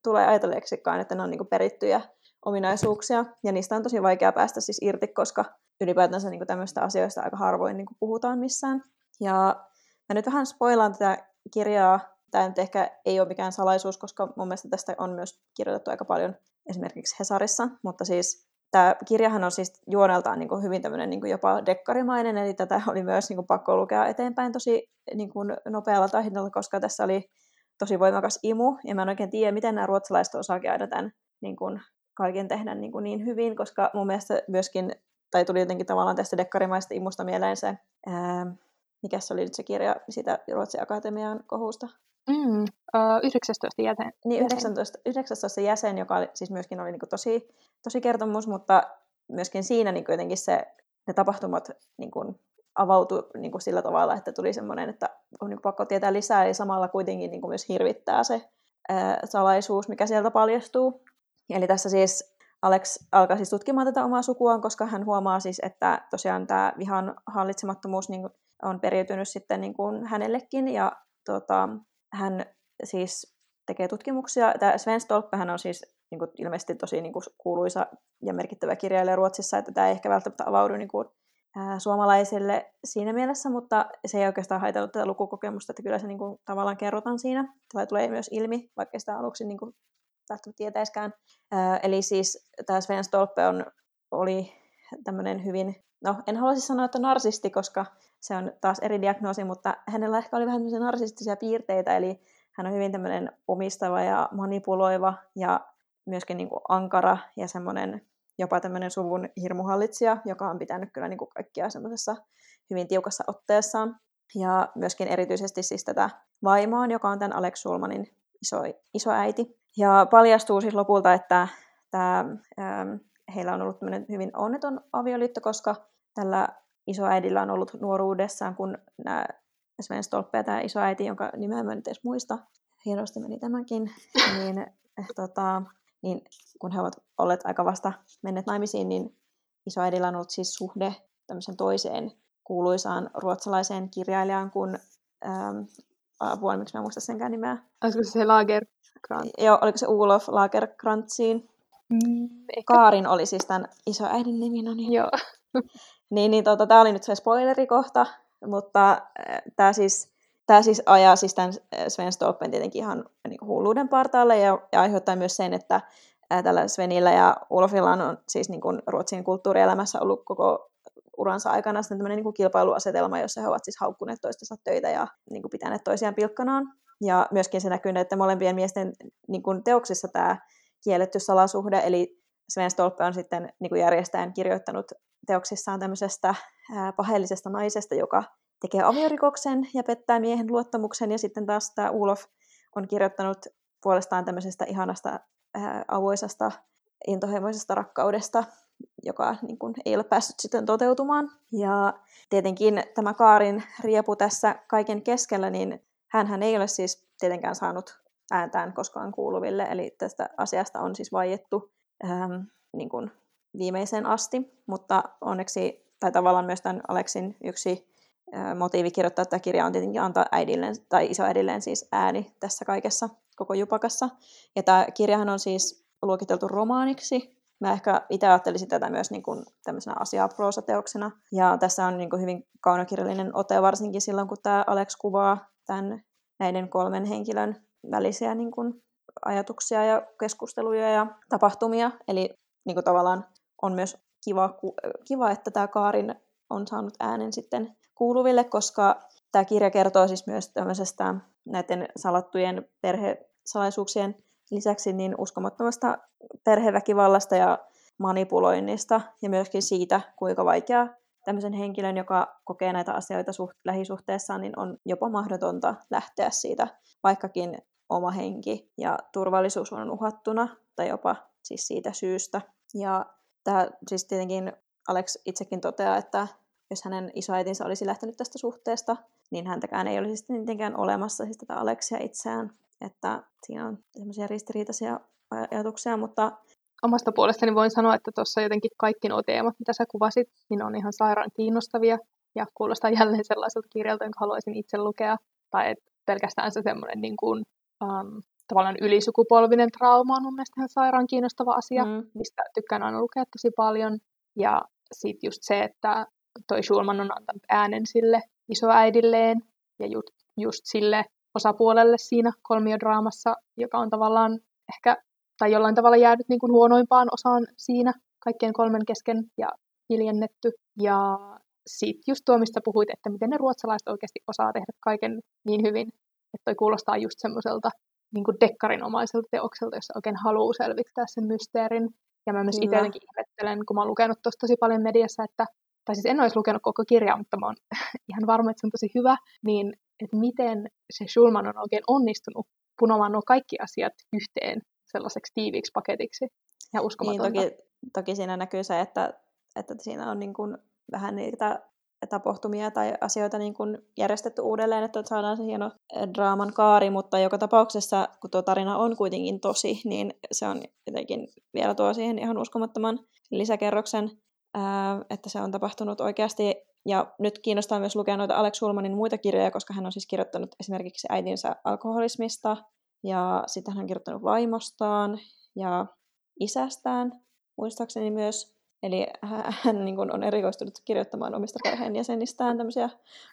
tule ajatelleeksikaan, että ne on niin kuin, perittyjä ominaisuuksia. Ja niistä on tosi vaikea päästä siis irti, koska ylipäätänsä niin tämmöistä asioista aika harvoin niin kuin, puhutaan missään. Ja mä nyt vähän spoilaan tätä kirjaa. Tämä nyt ehkä ei ole mikään salaisuus, koska mun mielestä tästä on myös kirjoitettu aika paljon esimerkiksi Hesarissa, mutta siis tämä kirjahan on siis juoneltaan niin kuin hyvin tämmöinen niin kuin jopa dekkarimainen, eli tätä oli myös niin kuin pakko lukea eteenpäin tosi niin kuin nopealla tahdilla, koska tässä oli tosi voimakas imu, ja mä en oikein tiedä, miten nämä ruotsalaiset osaa käydä tämän niin kuin kaiken tehdä niin, kuin niin hyvin, koska mun mielestä myöskin, tai tuli jotenkin tavallaan tästä dekkarimaista imusta mieleen se, ää, mikä se oli nyt se kirja siitä Ruotsin Akatemian kohusta? Mm, uh, 19 jäsen. Niin, 19, 19 jäsen, joka oli, siis myöskin oli niin kuin tosi, tosi kertomus, mutta myöskin siinä niin jotenkin se, ne tapahtumat niin kuin avautui niin kuin sillä tavalla, että tuli semmoinen, että on niin pakko tietää lisää, ja samalla kuitenkin niin kuin myös hirvittää se ää, salaisuus, mikä sieltä paljastuu. Eli tässä siis Alex alkaa siis tutkimaan tätä omaa sukuaan, koska hän huomaa siis, että tosiaan tämä vihan hallitsemattomuus niin kuin, on periytynyt sitten niin kuin hänellekin, ja tota, hän siis tekee tutkimuksia. Tämä Sven Stolppehän on siis niin kuin, ilmeisesti tosi niin kuin, kuuluisa ja merkittävä kirjailija Ruotsissa, että tämä ei ehkä välttämättä avaudu niin kuin, ää, suomalaisille siinä mielessä, mutta se ei oikeastaan haitannut tätä lukukokemusta, että kyllä se niin kuin, tavallaan kerrotaan siinä, tai tulee myös ilmi, vaikka sitä aluksi niin kuin, välttämättä tietäiskään. Ää, eli siis tämä Sven Stolpe on, oli tämmöinen hyvin, no en haluaisi sanoa, että narsisti, koska se on taas eri diagnoosi, mutta hänellä ehkä oli vähän narsistisia piirteitä, eli hän on hyvin tämmöinen omistava ja manipuloiva ja myöskin niin kuin ankara ja semmoinen jopa tämmöinen suvun hirmuhallitsija, joka on pitänyt kyllä niin kuin kaikkia semmoisessa hyvin tiukassa otteessaan. Ja myöskin erityisesti siis tätä vaimoaan, joka on tämän Alex Sulmanin iso, äiti. Ja paljastuu siis lopulta, että tämä, ähm, heillä on ollut hyvin onneton avioliitto, koska tällä isoäidillä on ollut nuoruudessaan, kun nämä Sven Stolpe ja tämä isoäiti, jonka nimeä mä en edes muista, hienosti meni tämäkin, niin, eh, tota, niin kun he ovat olleet aika vasta menneet naimisiin, niin isoäidillä on ollut siis suhde tämmöisen toiseen kuuluisaan ruotsalaiseen kirjailijaan kuin ähm, apua, miksi mä en muista senkään nimeä. Olisiko se Lagerkrantz? Joo, oliko se Ulof Lagerkrantziin? Mm, Kaarin oli siis tämän isoäidin nimi, no niin. Joo. niin, niin tota, tämä oli nyt se spoilerikohta, mutta äh, tämä siis, tää siis ajaa siis tämän Sven Stolpen tietenkin ihan niin hulluuden partaalle ja, ja aiheuttaa myös sen, että ää, tällä Svenillä ja Ulofilla on siis niin kuin Ruotsin kulttuurielämässä ollut koko uransa aikana sitten tämmöinen niin kilpailuasetelma, jossa he ovat siis haukkuneet toistensa töitä ja niin kuin pitäneet toisiaan pilkkanaan. Ja myöskin se näkyy, että molempien miesten niin kuin teoksissa tämä kielletty salasuhde, eli Sven Stolpe on sitten niin kuin järjestäjän kirjoittanut teoksissaan tämmöisestä paheellisesta naisesta, joka tekee aviorikoksen ja pettää miehen luottamuksen, ja sitten taas tämä Ulof on kirjoittanut puolestaan tämmöisestä ihanasta ää, avoisesta intohimoisesta rakkaudesta, joka niin kuin, ei ole päässyt sitten toteutumaan. Ja tietenkin tämä Kaarin riepu tässä kaiken keskellä, niin hän ei ole siis tietenkään saanut ääntään koskaan kuuluville, eli tästä asiasta on siis vaiettu ähm, niin kuin viimeiseen asti, mutta onneksi, tai tavallaan myös tämän Aleksin yksi äh, motiivi kirjoittaa tätä kirjaa on tietenkin antaa äidilleen, tai isoäidilleen siis ääni tässä kaikessa koko jupakassa. Ja tämä kirjahan on siis luokiteltu romaaniksi, Mä ehkä itse ajattelisin tätä myös niin kuin tämmöisenä asiaproosateoksena. Ja tässä on niin kuin hyvin kaunokirjallinen ote, varsinkin silloin, kun tämä Alex kuvaa tämän, näiden kolmen henkilön välisiä niin kuin ajatuksia ja keskusteluja ja tapahtumia. Eli niin kuin tavallaan on myös kiva, kiva, että tämä Kaarin on saanut äänen sitten kuuluville, koska tämä kirja kertoo siis myös tämmöisestä näiden salattujen perhesalaisuuksien lisäksi niin uskomattomasta perheväkivallasta ja manipuloinnista ja myöskin siitä, kuinka vaikeaa tämmöisen henkilön, joka kokee näitä asioita suht- lähisuhteessaan, niin on jopa mahdotonta lähteä siitä, vaikkakin oma henki ja turvallisuus on uhattuna, tai jopa siis siitä syystä. Ja tämä siis tietenkin Alex itsekin toteaa, että jos hänen isoäitinsä olisi lähtenyt tästä suhteesta, niin häntäkään ei olisi sitten mitenkään olemassa, siis tätä Aleksia itseään. Että siinä on semmoisia ristiriitaisia ajatuksia, mutta omasta puolestani voin sanoa, että tuossa jotenkin kaikki nuo teemat, mitä sä kuvasit, niin on ihan sairaan kiinnostavia ja kuulostaa jälleen sellaiselta kirjalta, jonka haluaisin itse lukea. Tai että pelkästään se semmoinen niin kuin, um, tavallaan ylisukupolvinen trauma on mun mielestä ihan sairaan kiinnostava asia, mm. mistä tykkään aina lukea tosi paljon. Ja sitten just se, että toi Schulman on antanut äänen sille isoäidilleen ja just, just sille osapuolelle siinä kolmiodraamassa, joka on tavallaan ehkä tai jollain tavalla jäänyt niin kuin huonoimpaan osaan siinä kaikkien kolmen kesken ja hiljennetty. Ja sitten just tuo, mistä puhuit, että miten ne ruotsalaiset oikeasti osaa tehdä kaiken niin hyvin, että toi kuulostaa just semmoiselta niin kuin dekkarinomaiselta teokselta, jossa oikein haluaa selvittää sen mysteerin. Ja mä myös itse ihmettelen, kun mä oon lukenut tuosta tosi paljon mediassa, että, tai siis en olisi lukenut koko kirjaa, mutta mä oon ihan varma, että se on tosi hyvä, niin että miten se Schulman on oikein onnistunut punomaan nuo kaikki asiat yhteen sellaiseksi tiiviiksi paketiksi ja uskomatonta. Niin, toki, toki siinä näkyy se, että, että siinä on niin kuin vähän niitä tapahtumia tai asioita niin kuin järjestetty uudelleen, että saadaan se hieno eh, draaman kaari, mutta joka tapauksessa, kun tuo tarina on kuitenkin tosi, niin se on jotenkin vielä tuo siihen ihan uskomattoman lisäkerroksen, että se on tapahtunut oikeasti. Ja nyt kiinnostaa myös lukea noita Alex Schulmanin muita kirjoja, koska hän on siis kirjoittanut esimerkiksi äitinsä alkoholismista, ja sitten hän on kirjoittanut vaimostaan ja isästään, muistaakseni myös. Eli hän, niin kuin on erikoistunut kirjoittamaan omista perheenjäsenistään tämmöisiä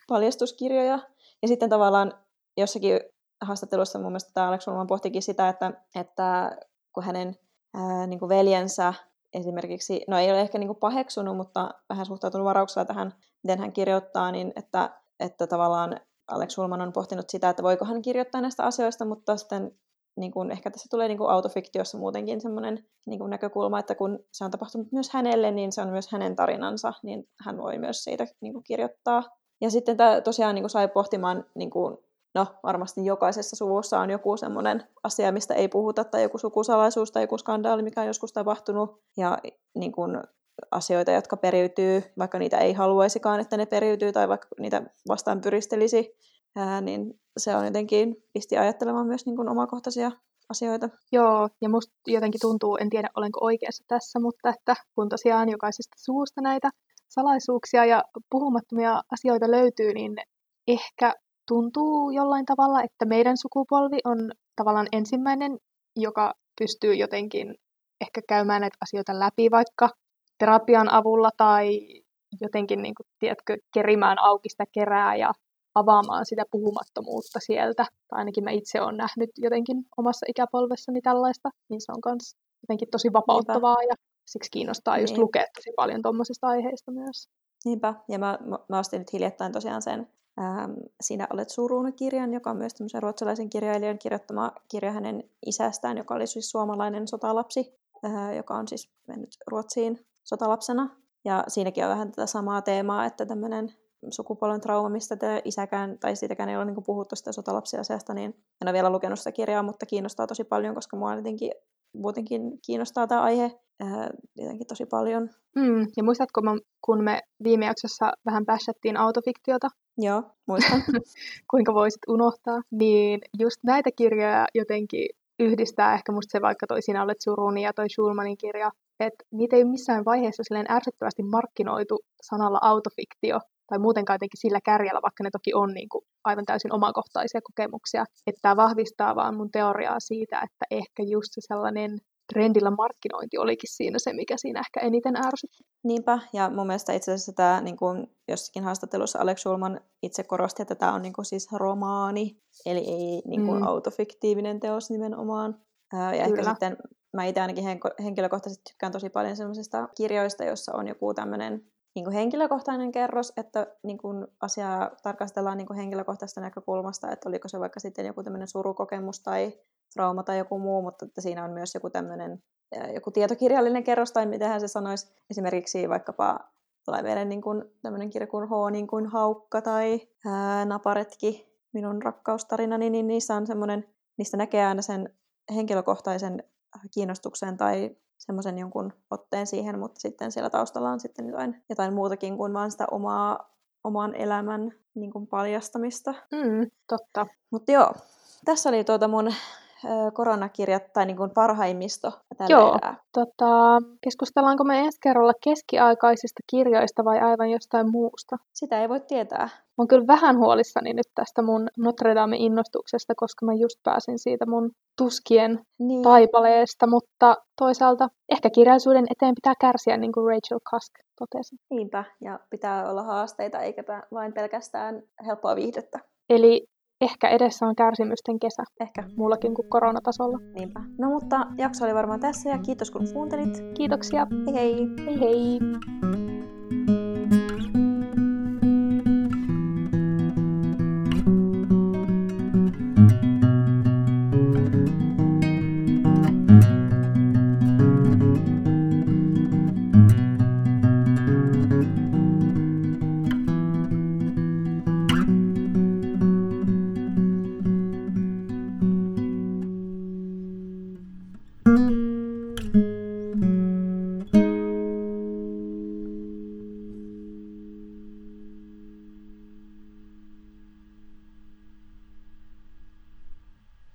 paljastuskirjoja. Ja sitten tavallaan jossakin haastattelussa mun mielestä tämä Alex Ulman pohtikin sitä, että, että kun hänen ää, niin kuin veljensä esimerkiksi, no ei ole ehkä niin kuin paheksunut, mutta vähän suhtautunut varauksella tähän, miten hän kirjoittaa, niin että, että tavallaan Alex Schulman on pohtinut sitä, että voiko hän kirjoittaa näistä asioista, mutta sitten niin kuin, ehkä tässä tulee niin kuin autofiktiossa muutenkin semmoinen niin kuin näkökulma, että kun se on tapahtunut myös hänelle, niin se on myös hänen tarinansa, niin hän voi myös siitä niin kuin, kirjoittaa. Ja sitten tämä tosiaan niin kuin, sai pohtimaan, niin kuin, no varmasti jokaisessa suvussa on joku semmoinen asia, mistä ei puhuta, tai joku sukusalaisuus tai joku skandaali, mikä on joskus tapahtunut. Ja niin kuin, asioita, jotka periytyy, vaikka niitä ei haluaisikaan, että ne periytyy, tai vaikka niitä vastaan pyristelisi, ää, niin se on jotenkin pisti ajattelemaan myös niin kuin omakohtaisia asioita. Joo, ja musta jotenkin tuntuu, en tiedä olenko oikeassa tässä, mutta että kun tosiaan jokaisesta suusta näitä salaisuuksia ja puhumattomia asioita löytyy, niin ehkä tuntuu jollain tavalla, että meidän sukupolvi on tavallaan ensimmäinen, joka pystyy jotenkin ehkä käymään näitä asioita läpi vaikka terapian avulla tai jotenkin, niin kuin, tiedätkö, kerimään auki sitä kerää ja avaamaan sitä puhumattomuutta sieltä. Tai ainakin mä itse olen nähnyt jotenkin omassa ikäpolvessani tällaista, niin se on myös jotenkin tosi vapauttavaa Niinpä. ja siksi kiinnostaa niin. just lukea tosi paljon tuommoisista aiheista myös. Niinpä, ja mä, mä ostin nyt hiljattain tosiaan sen ähm, Sinä olet suruuna-kirjan, joka on myös tämmöisen ruotsalaisen kirjailijan kirjoittama kirja hänen isästään, joka oli siis suomalainen sotalapsi, äh, joka on siis mennyt Ruotsiin sotalapsena. Ja siinäkin on vähän tätä samaa teemaa, että tämmöinen sukupolven trauma, mistä te isäkään, tai siitäkään ei ole niin puhuttu sitä sotalapsiasiasta, niin en ole vielä lukenut sitä kirjaa, mutta kiinnostaa tosi paljon, koska mua jotenkin muutenkin kiinnostaa tämä aihe ää, jotenkin tosi paljon. Mm, ja muistatko, kun me viime jaksossa vähän päässättiin autofiktiota? Joo, muistan. Kuinka voisit unohtaa? Niin just näitä kirjoja jotenkin yhdistää ehkä musta se vaikka toi Sinä olet suruni ja toi Schulmanin kirja, että niitä ei missään vaiheessa silleen ärsyttävästi markkinoitu sanalla autofiktio, tai muutenkaan jotenkin sillä kärjellä, vaikka ne toki on niin kuin aivan täysin omakohtaisia kokemuksia. Että tämä vahvistaa vaan mun teoriaa siitä, että ehkä just se sellainen trendillä markkinointi olikin siinä se, mikä siinä ehkä eniten ärsytti. Niinpä, ja mun mielestä itse asiassa tämä niin kuin jossakin haastattelussa Alex Schulman itse korosti, että tämä on niin kuin siis romaani, eli ei niin kuin mm. autofiktiivinen teos nimenomaan. Ja Kyllä. ehkä sitten mä itse ainakin henkilökohtaisesti tykkään tosi paljon sellaisista kirjoista, jossa on joku tämmöinen niin kuin henkilökohtainen kerros, että niin kuin asiaa tarkastellaan niin kuin henkilökohtaisesta näkökulmasta, että oliko se vaikka sitten joku tämmöinen surukokemus tai trauma tai joku muu, mutta että siinä on myös joku tämmöinen joku tietokirjallinen kerros tai miten se sanoisi. Esimerkiksi vaikkapa tulee vielä niin kuin tämmöinen kirja kuin H niin kuin haukka tai ää, Naparetki, minun rakkaustarinani, niin niissä on semmoinen, niistä näkee aina sen henkilökohtaisen kiinnostuksen tai semmoisen jonkun otteen siihen, mutta sitten siellä taustalla on sitten jotain, jotain muutakin kuin vain sitä omaa, oman elämän niin kuin paljastamista. Mm, totta. Mutta joo, tässä oli tuota mun koronakirjat tai niin kuin parhaimmisto tällä Joo, erää. Tota, keskustellaanko me ensi kerralla keskiaikaisista kirjoista vai aivan jostain muusta? Sitä ei voi tietää. Mä oon kyllä vähän huolissani nyt tästä mun Notre Dame-innostuksesta, koska mä just pääsin siitä mun tuskien niin. taipaleesta, mutta toisaalta ehkä kirjallisuuden eteen pitää kärsiä, niin kuin Rachel Cusk totesi. Niinpä, ja pitää olla haasteita, eikä vain pelkästään helppoa viihdettä. Eli ehkä edessä on kärsimysten kesä. Ehkä. Muullakin kuin koronatasolla. Niinpä. No mutta jakso oli varmaan tässä ja kiitos kun kuuntelit. Kiitoksia. Hei hei. Hei hei.